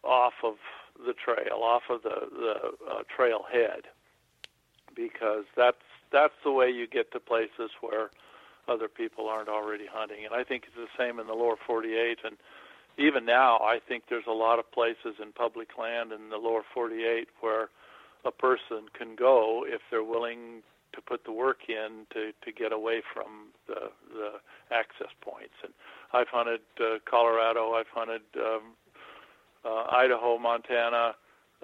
off of the trail, off of the the uh, trail head, because that's that's the way you get to places where other people aren't already hunting. And I think it's the same in the lower 48. And even now, I think there's a lot of places in public land in the lower 48 where a person can go if they're willing to put the work in to to get away from the the access points. And I've hunted uh, Colorado, I've hunted um, uh, Idaho, Montana,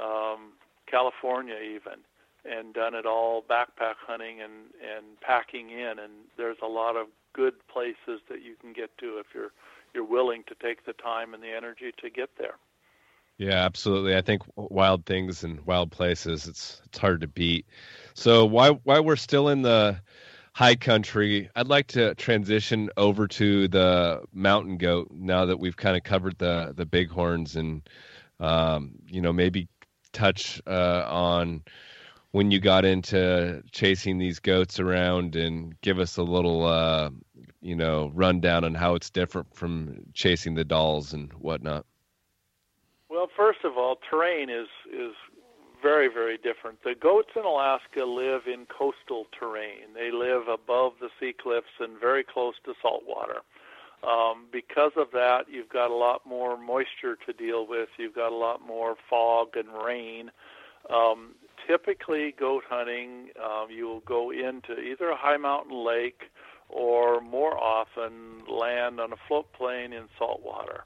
um, California, even and done it all backpack hunting and and packing in and there's a lot of good places that you can get to if you're you're willing to take the time and the energy to get there. Yeah, absolutely. I think wild things and wild places it's it's hard to beat. So why why we're still in the high country, I'd like to transition over to the mountain goat now that we've kind of covered the the bighorns and um, you know maybe touch uh, on when you got into chasing these goats around and give us a little uh, you know rundown on how it's different from chasing the Dalls and whatnot? Well first of all terrain is is very very different. The goats in alaska live in coastal terrain. They live above the sea cliffs and very close to salt water. Um, because of that you've got a lot more moisture to deal with. You've got a lot more fog and rain. Um, typically goat hunting, um, you will go into either a high mountain lake or more often land on a floodplain in salt water.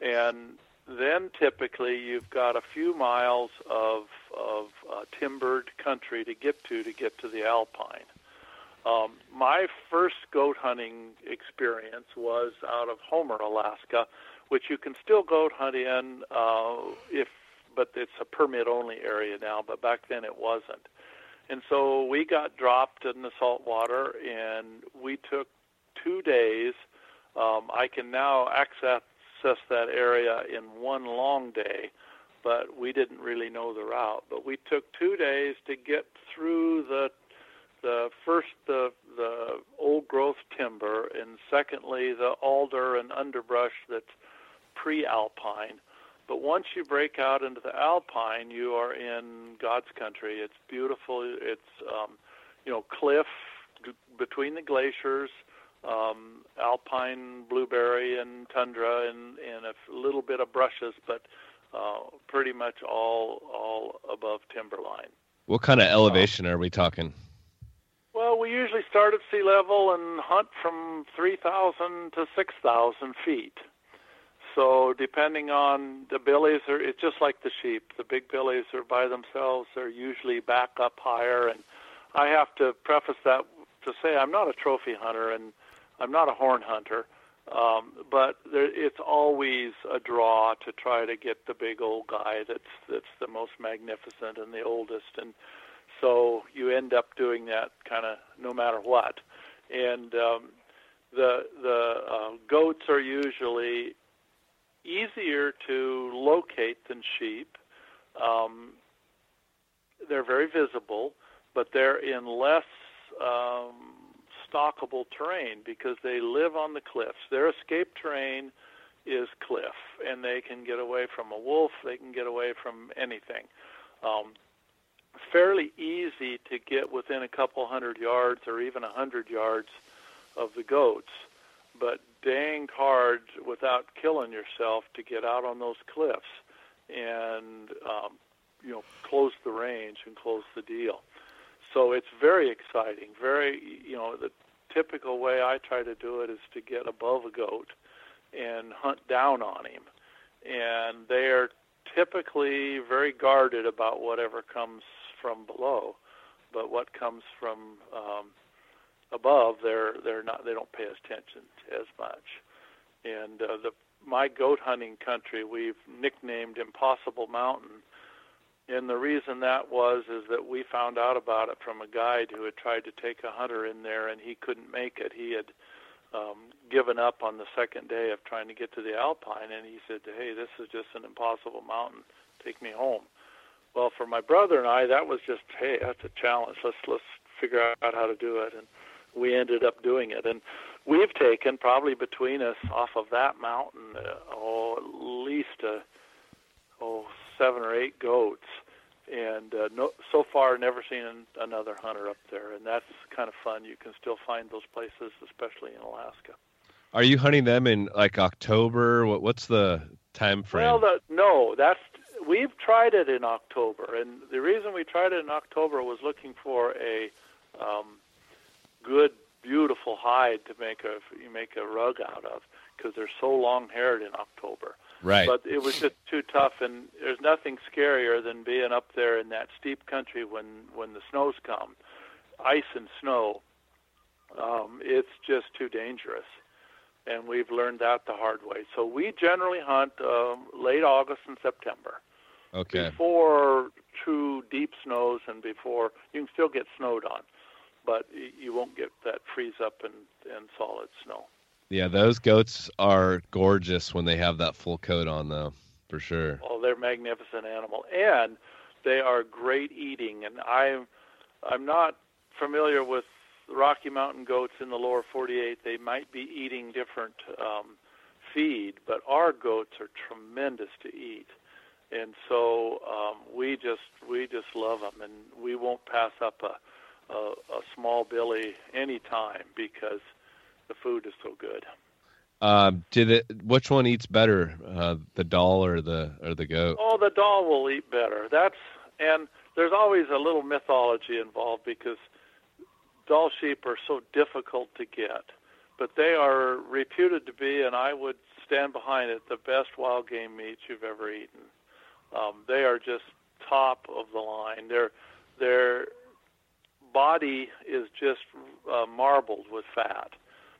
And then typically you've got a few miles of, of uh, timbered country to get to to get to the alpine. Um, my first goat hunting experience was out of Homer, Alaska, which you can still goat hunt in uh, if but it's a permit only area now, but back then it wasn't. And so we got dropped in the salt water, and we took two days. Um, I can now access that area in one long day, but we didn't really know the route. But we took two days to get through the the first the the old growth timber, and secondly the alder and underbrush that's pre-alpine. But once you break out into the alpine, you are in God's country. It's beautiful. It's um, you know cliff g- between the glaciers, um, alpine blueberry and tundra and, and a little bit of brushes, but uh, pretty much all all above timberline. What kind of elevation are we talking? Well, we usually start at sea level and hunt from 3,000 to 6,000 feet. So depending on the billies, are it's just like the sheep. The big billies are by themselves. They're usually back up higher, and I have to preface that to say I'm not a trophy hunter and I'm not a horn hunter, um, but there, it's always a draw to try to get the big old guy that's that's the most magnificent and the oldest, and so you end up doing that kind of no matter what. And um, the the uh, goats are usually easier to locate than sheep. Um, they're very visible, but they're in less um, stockable terrain because they live on the cliffs. Their escape terrain is cliff, and they can get away from a wolf. They can get away from anything. Um, fairly easy to get within a couple hundred yards or even a hundred yards of the goats, but dang hard without killing yourself to get out on those cliffs and um, you know close the range and close the deal. So it's very exciting. Very you know the typical way I try to do it is to get above a goat and hunt down on him, and they are typically very guarded about whatever comes from below, but what comes from um, above, they're they're not they don't pay attention as much. And uh, the my goat hunting country, we've nicknamed Impossible Mountain, and the reason that was is that we found out about it from a guide who had tried to take a hunter in there and he couldn't make it. He had um, given up on the second day of trying to get to the Alpine, and he said, "Hey, this is just an impossible mountain. Take me home." Well, for my brother and I, that was just, "Hey, that's a challenge. Let's let's figure out how to do it." And we ended up doing it. And we've taken probably between us off of that mountain, uh, oh, at least uh, oh seven or eight goats, and uh, no, so far never seen an, another hunter up there, and that's kind of fun. You can still find those places, especially in Alaska. Are you hunting them in like October? What, what's the time frame? Well, the, no, that's we've tried it in October, and the reason we tried it in October was looking for a um, good, beautiful hide to make a you make a rug out of because they're so long haired in October. Right. But it was just too tough, and there's nothing scarier than being up there in that steep country when when the snows come, ice and snow. Um, it's just too dangerous, and we've learned that the hard way. So we generally hunt um, late August and September. Okay. Before true deep snows and before you can still get snowed on but you won't get that freeze up and, and solid snow. Yeah, those goats are gorgeous when they have that full coat on, though, for sure. Oh, they're magnificent animal, and they are great eating. And I'm I'm not familiar with Rocky Mountain goats in the lower 48. They might be eating different um, feed, but our goats are tremendous to eat. And so um, we just we just love them, and we won't pass up a a, a small billy anytime because the food is so good. Um, did it? Which one eats better, uh, the Dall or the or the goat? Oh, the Dall will eat better. That's and there's always a little mythology involved because Dall sheep are so difficult to get, but they are reputed to be, and I would stand behind it, the best wild game meat you've ever eaten. Um, they are just top of the line. They're they're body is just uh, marbled with fat.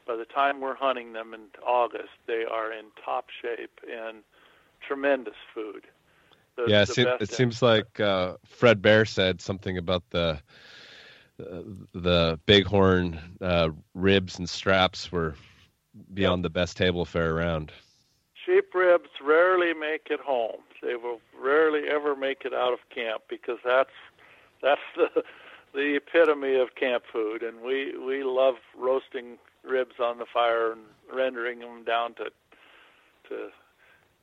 By the time we're hunting them in August, they are in top shape and tremendous food. The, yeah, the it, it seems like uh, Fred Bear said something about the uh, the bighorn uh, ribs and straps were beyond yep. the best table fare around. Sheep ribs rarely make it home. They will rarely ever make it out of camp because that's that's the the epitome of camp food, and we we love roasting ribs on the fire and rendering them down to to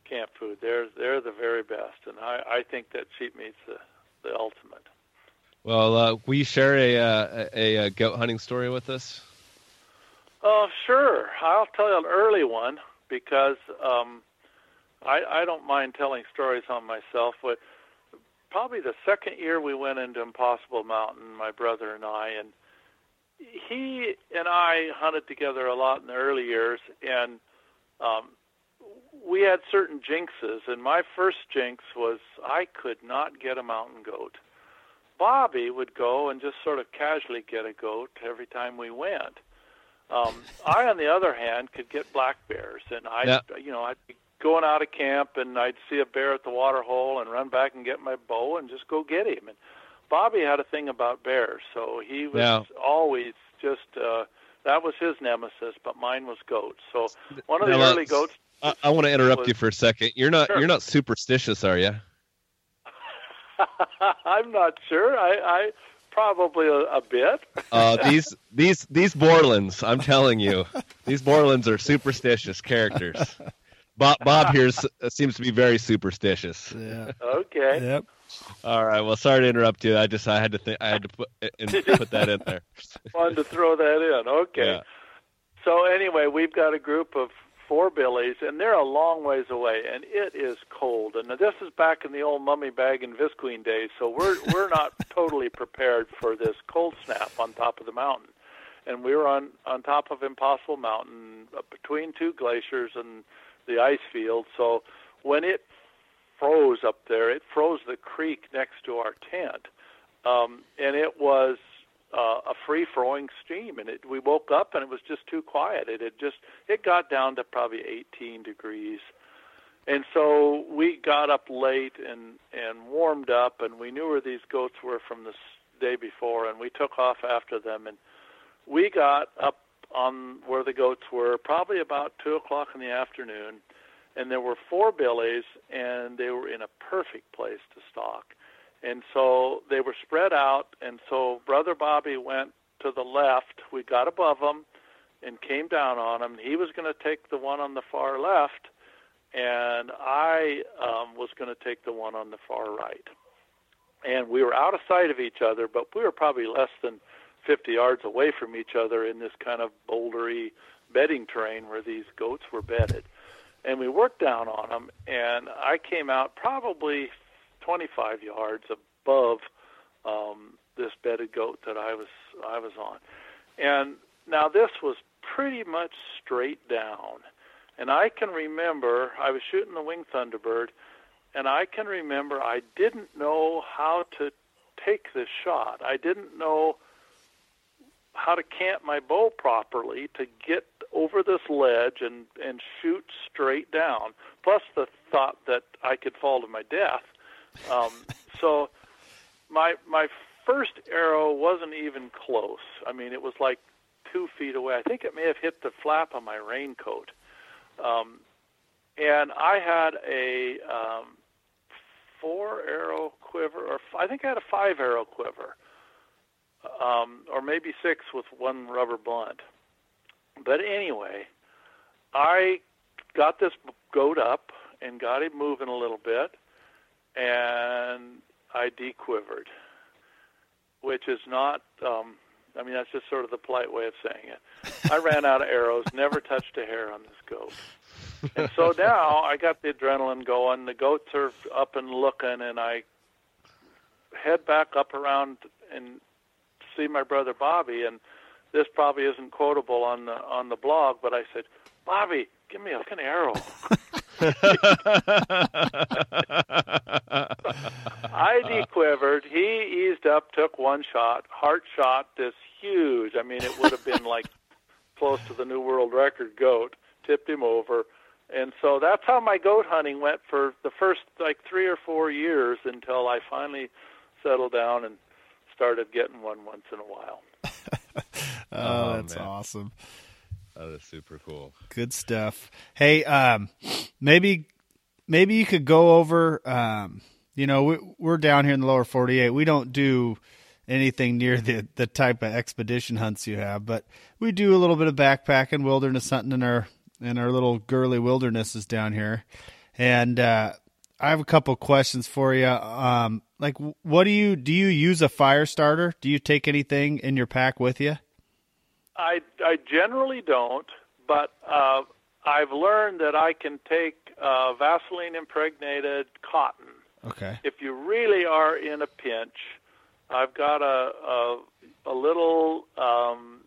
camp food. They're they're the very best, and I I think that sheep meat's the the ultimate. Well, uh, will you share a, uh, a, a goat hunting story with us? Oh, sure. I'll tell you an early one because um, I, I don't mind telling stories on myself. But probably the second year we went into Impossible Mountain, my brother and I, and he and I hunted together a lot in the early years, and um, we had certain jinxes. And my first jinx was I could not get a mountain goat. Bobby would go and just sort of casually get a goat every time we went. Um, I, on the other hand, could get black bears, and I, Yeah. you know, I'd be going out of camp and I'd see a bear at the water hole and run back and get my bow and just go get him. And Bobby had a thing about bears, so he was Yeah. always just uh, that was his nemesis, but mine was goats. So one of the Now, early goats. I, I want to interrupt was- you for a second. You're not Sure. you're not superstitious, are you? I'm not sure. I, I probably a, a bit. Uh, these these these Borlands, I'm telling you, these Borlands are superstitious characters. Bob Bob here seems to be very superstitious. Yeah. Okay. Yep. All right. Well, sorry to interrupt you. I just I had to think I had to put and put that in there. Wanted to throw that in. Okay. Yeah. So anyway, we've got a group of four billies, and they're a long ways away, and it is cold. And this is back in the old mummy bag and Visqueen days, so we're we're not totally prepared for this cold snap on top of the mountain. And we were on on top of Impossible Mountain, uh, between two glaciers and the ice field. So when it froze up there, it froze the creek next to our tent, um, and it was uh, a free flowing stream and it we woke up and it was just too quiet. It had just it got down to probably 18 degrees. And so we got up late and and warmed up and we knew where these goats were from the day before and we took off after them. And we got up on where the goats were probably about two o'clock in the afternoon and there were four billies and they were in a perfect place to stalk and so they were spread out and so brother bobby went to the left. We got above them and came down on him. He was going to take the one on the far left and i um, was going to take the one on the far right. And we were out of sight of each other but we were probably less than 50 yards away from each other in this kind of bouldery bedding terrain where these goats were bedded. And we worked down on them and i came out probably 25 yards above um, this bedded goat that I was I was on, and now this was pretty much straight down, and I can remember I was shooting the wing thunderbird, and I can remember I didn't know how to take this shot. I didn't know how to cant my bow properly to get over this ledge and and shoot straight down. Plus the thought that I could fall to my death. Um, so my my first arrow wasn't even close. I mean, it was like two feet away. I think it may have hit the flap of my raincoat. Um, and I had a um, four arrow quiver, or f- I think I had a five arrow quiver, um, or maybe six with one rubber blunt. But anyway, I got this goat up and got him moving a little bit, and I dequivered, which is not. Um, I mean, that's just sort of the polite way of saying it. I ran out of arrows, never touched a hair on this goat. And so now I got the adrenaline going. The goats are up and looking, and I head back up around and see my brother Bobby. And this probably isn't quotable on the on the blog, but I said, "Bobby, give me a fucking arrow." I dequivered. Uh, he eased up, took one shot, heart shot this huge. I mean, it would have been like close to the new world record goat. Tipped him over, and so that's how my goat hunting went for the first like three or four years until I finally settled down and started getting one once in a while. Oh, Oh, that's man. awesome. That is super cool. Good stuff. Hey, um, maybe maybe you could go over. Um, you know, we, we're down here in the lower forty-eight. We don't do anything near the the type of expedition hunts you have, but we do a little bit of backpacking, wilderness hunting in our in our little girly wildernesses down here. And uh, I have a couple questions for you. Um, like, what do you do? You use a fire starter? Do you take anything in your pack with you? I I generally don't, but uh, I've learned that I can take uh, Vaseline impregnated cotton. Okay. If you really are in a pinch, I've got a a, a little um,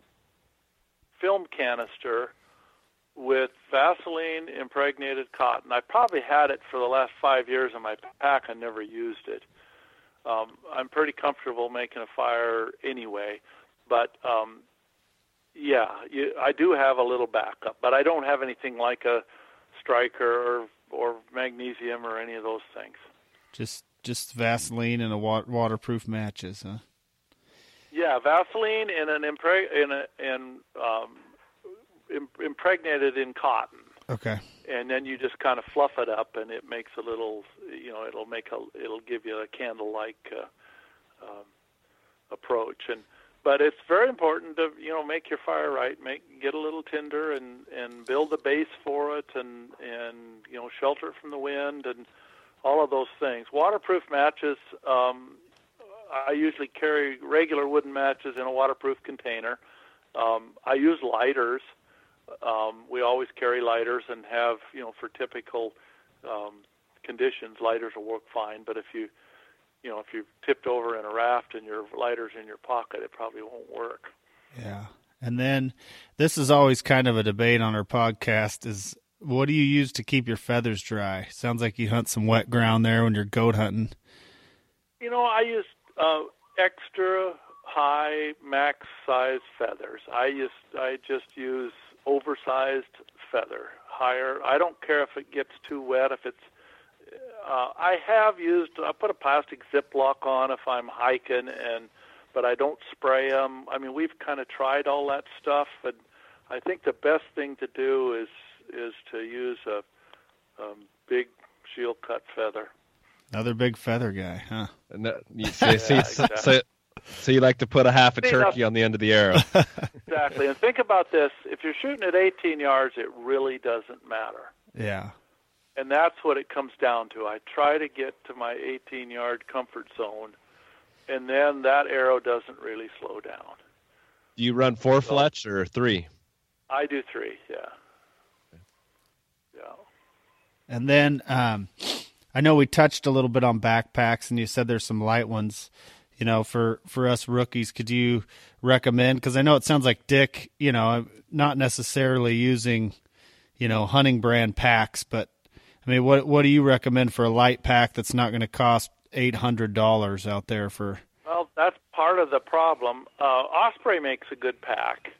film canister with Vaseline impregnated cotton. I probably had it for the last five years in my pack. I never used it. Um, I'm pretty comfortable making a fire anyway, but um, yeah, you, I do have a little backup, but I don't have anything like a striker or or magnesium or any of those things. Just just Vaseline and a wa- waterproof matches, huh? Yeah, Vaseline in an impreg in a in um, impregnated in cotton. Okay. And then you just kind of fluff it up, and it makes a little, you know, it'll make a, it'll give you a candle-like uh, um, approach. And but it's very important to, you know, make your fire right, make get a little tinder, and and build a base for it, and and you know, shelter it from the wind, and all of those things. Waterproof matches. Um, I usually carry regular wooden matches in a waterproof container. Um, I use lighters. Um, we always carry lighters and have, you know, for typical um, conditions, lighters will work fine. But if you, you know, if you've tipped over in a raft and your lighter's in your pocket, it probably won't work. Yeah. And then this is always kind of a debate on our podcast is what do you use to keep your feathers dry? Sounds like you hunt some wet ground there when you're goat hunting. You know, I use uh, extra high max size feathers. I just I just use oversized feather, higher. I don't care if it gets too wet. If it's, uh, I have used. I put a plastic Ziploc on if I'm hiking, and but I don't spray them. I mean, we've kind of tried all that stuff, and I think the best thing to do is is to use a um, big shield cut feather. Another big feather guy, huh? No, you, so, yeah, so, exactly. so, so, you like to put a half a turkey on the end of the arrow. exactly. And think about this: if you're shooting at 18 yards, it really doesn't matter. Yeah. And that's what it comes down to. I try to get to my 18 yard comfort zone, and then that arrow doesn't really slow down. Do you run four so, fletch or three? I do three. Yeah. Yeah. And then um, I know we touched a little bit on backpacks, and you said there's some light ones. You know, for for us rookies, could you recommend? Because I know it sounds like Dick. You know, not necessarily using, you know, hunting brand packs, but I mean, what what do you recommend for a light pack that's not going to cost eight hundred dollars out there for? Well, that's part of the problem. Uh, Osprey makes a good pack.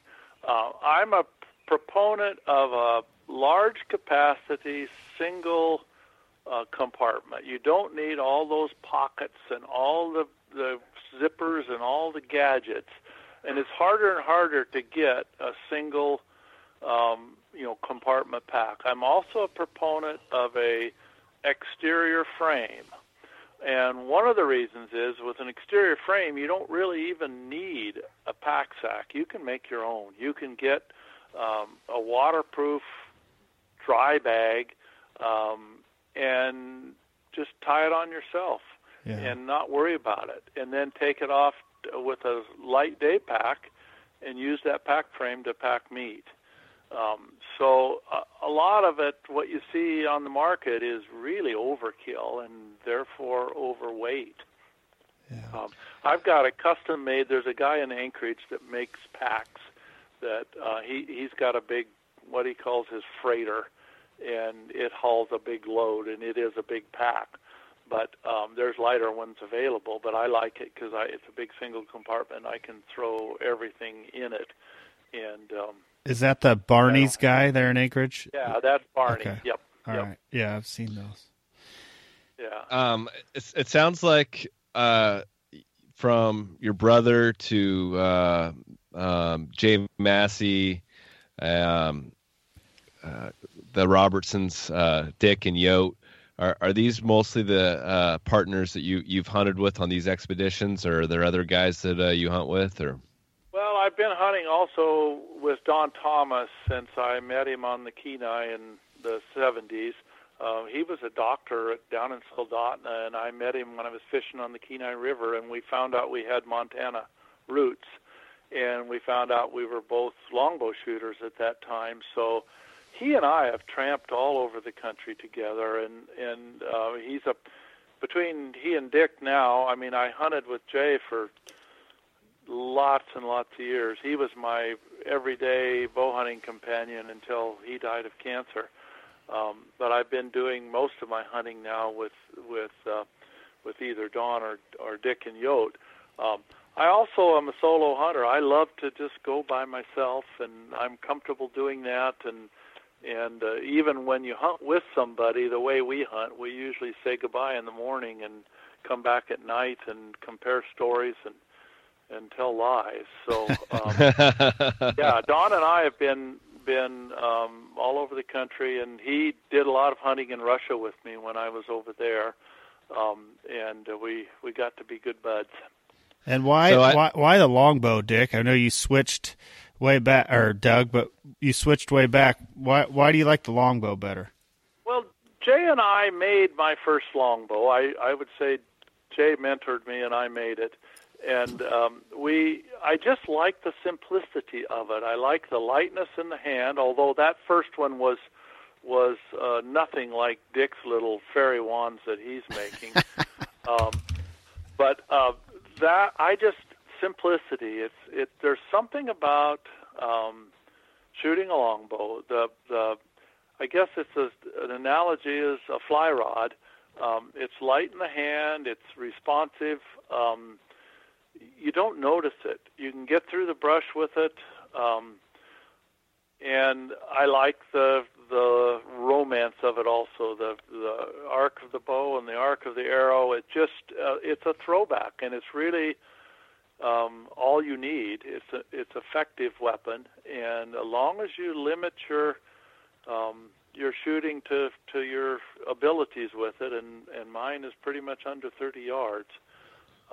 Uh, I'm a proponent of a large capacity single uh, compartment. You don't need all those pockets and all the, the zippers and all the gadgets. And it's harder and harder to get a single, um, you know, compartment pack. I'm also a proponent of a exterior frame. And one of the reasons is with an exterior frame, you don't really even need a pack sack. You can make your own. You can get um, a waterproof dry bag um, and just tie it on yourself yeah. and not worry about it, and then take it off with a light day pack and use that pack frame to pack meat. Um, so a, a lot of it, what you see on the market, is really overkill and therefore overweight. Yeah. Um, I've got a custom made. There's a guy in Anchorage that makes packs. That uh, he he's got a big what he calls his freighter, and it hauls a big load, and it is a big pack. But um, there's lighter ones available, but I like it because it's a big single compartment. I can throw everything in it, and um, is that the Barney's guy there in Anchorage? Yeah, that's Barney. Okay. Yep. All yep. right. Yeah, I've seen those. Yeah. Um, it, it sounds like uh, from your brother to uh, um, Jay Massey, um, uh, the Robertsons, uh, Dick and Yote. Are, are these mostly the uh, partners that you you've hunted with on these expeditions, or are there other guys that uh, you hunt with, or? Well, I've been hunting also with Don Thomas since I met him on the Kenai in the 70s. Uh, he was a doctor down in Soldotna, and I met him when I was fishing on the Kenai River, and we found out we had Montana roots and we found out we were both longbow shooters at that time. So he and I have tramped all over the country together, and and uh, he's a between he and Dick now. I mean, I hunted with Jay for lots and lots of years. He was my everyday bow hunting companion until he died of cancer. Um, but I've been doing most of my hunting now with with uh, with either Don or or Dick and Yote. Um, I also am a solo hunter. I love to just go by myself, and I'm comfortable doing that. And and uh, even when you hunt with somebody, the way we hunt, we usually say goodbye in the morning and come back at night and compare stories and and tell lies. So um, yeah, Don and I have been been um, all over the country, and he did a lot of hunting in Russia with me when I was over there, um, and uh, we we got to be good buds. And why so I, why why the longbow, Dick? I know you switched way back, or Doug, but you switched way back. Why why do you like the longbow better? Well, Jay and I made my first longbow. I I would say Jay mentored me, and I made it and um, we I just like the simplicity of it. I like the lightness in the hand, although that first one was was uh, nothing like Dick's little fairy wands that he's making. um, but uh, that I just simplicity. It's it. There's something about um, shooting a longbow. The the I guess it's a, an analogy is a fly rod. Um, it's light in the hand. It's responsive. Um, you don't notice it. You can get through the brush with it, um, and I like the the romance of it also. The the arc of the bow and the arc of the arrow. It just uh, it's a throwback, and it's really um, all you need. It's a it's effective weapon, and as long as you limit your um, your shooting to to your abilities with it, and and mine is pretty much under 30 yards.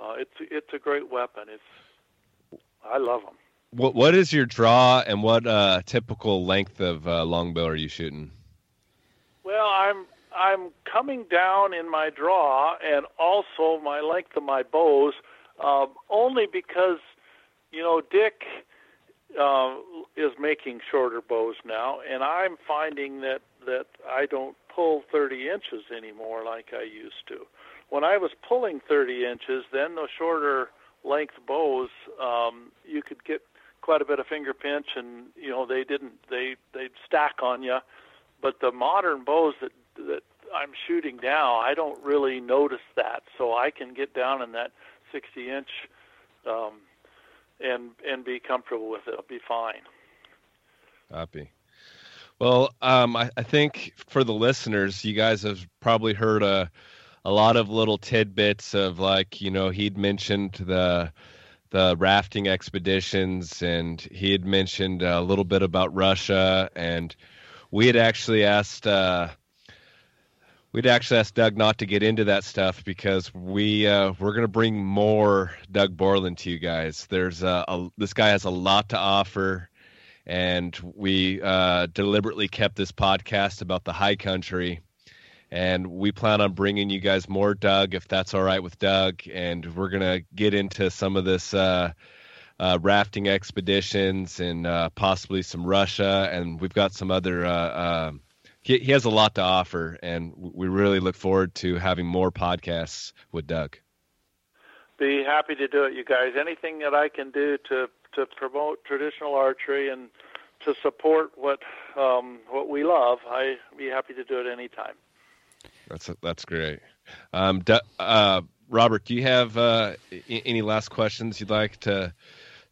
Uh, it's it's a great weapon. It's I love them. What what is your draw and what uh, typical length of uh, longbow are you shooting? Well, I'm I'm coming down in my draw and also my length of my bows, um, only because you know Dick uh, is making shorter bows now, and I'm finding that that I don't pull 30 inches anymore like I used to when I was pulling 30 inches, then the shorter length bows, um, you could get quite a bit of finger pinch, and you know they didn't they they'd stack on you. But the modern bows that that I'm shooting now, I don't really notice that, so I can get down in that 60 inch um, and and be comfortable with it. I'll be fine. Copy. Well, um, I, I think for the listeners, you guys have probably heard a a lot of little tidbits of like you know he'd mentioned the the rafting expeditions and he had mentioned a little bit about Russia and we had actually asked uh, we'd actually asked Doug not to get into that stuff because we uh, we're gonna bring more Doug Borland to you guys. There's a, this guy has a lot to offer, and we uh, deliberately kept this podcast about the high country and we plan on bringing you guys more Doug if that's all right with Doug, and we're gonna get into some of this uh, uh, rafting expeditions and uh, possibly some Russia, and we've got some other. Uh, um, he, he, has a lot to offer, and we really look forward to having more podcasts with Doug. Be happy to do it, you guys. Anything that I can do to to promote traditional archery and to support what um, what we love, I'd be happy to do it anytime. That's that's great. Um, uh, Robert, do you have uh, any last questions you'd like to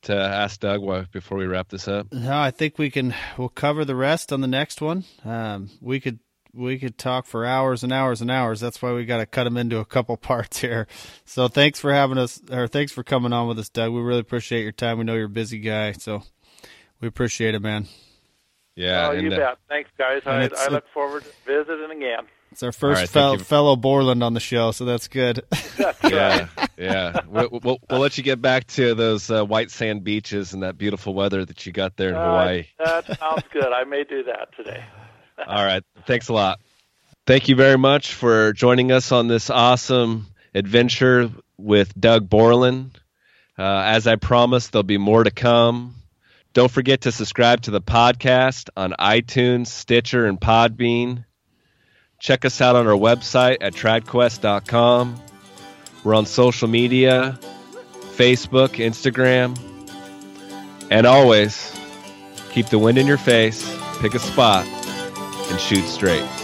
to ask Doug before we wrap this up? No, I think we can. We'll cover the rest on the next one. Um, we could we could talk for hours and hours and hours. That's why we got to cut them into a couple parts here. So thanks for having us, or thanks for coming on with us, Doug. We really appreciate your time. We know you're a busy guy, so we appreciate it, man. Yeah, oh, you uh, bet. Thanks, guys. I, I look forward to visiting again. It's our first right, fel- fellow Borland on the show, so that's good. yeah, yeah. We'll, we'll, we'll, let you get back to those uh, white sand beaches and that beautiful weather that you got there in uh, Hawaii. That sounds good. I may do that today. All right. Thanks a lot. Thank you very much for joining us on this awesome adventure with Doug Borland. Uh, as I promised, there'll be more to come. Don't forget to subscribe to the podcast on iTunes, Stitcher, and Podbean. Check us out on our website at tradquest.com. We're on social media Facebook, Instagram. And always, keep the wind in your face, pick a spot, and shoot straight.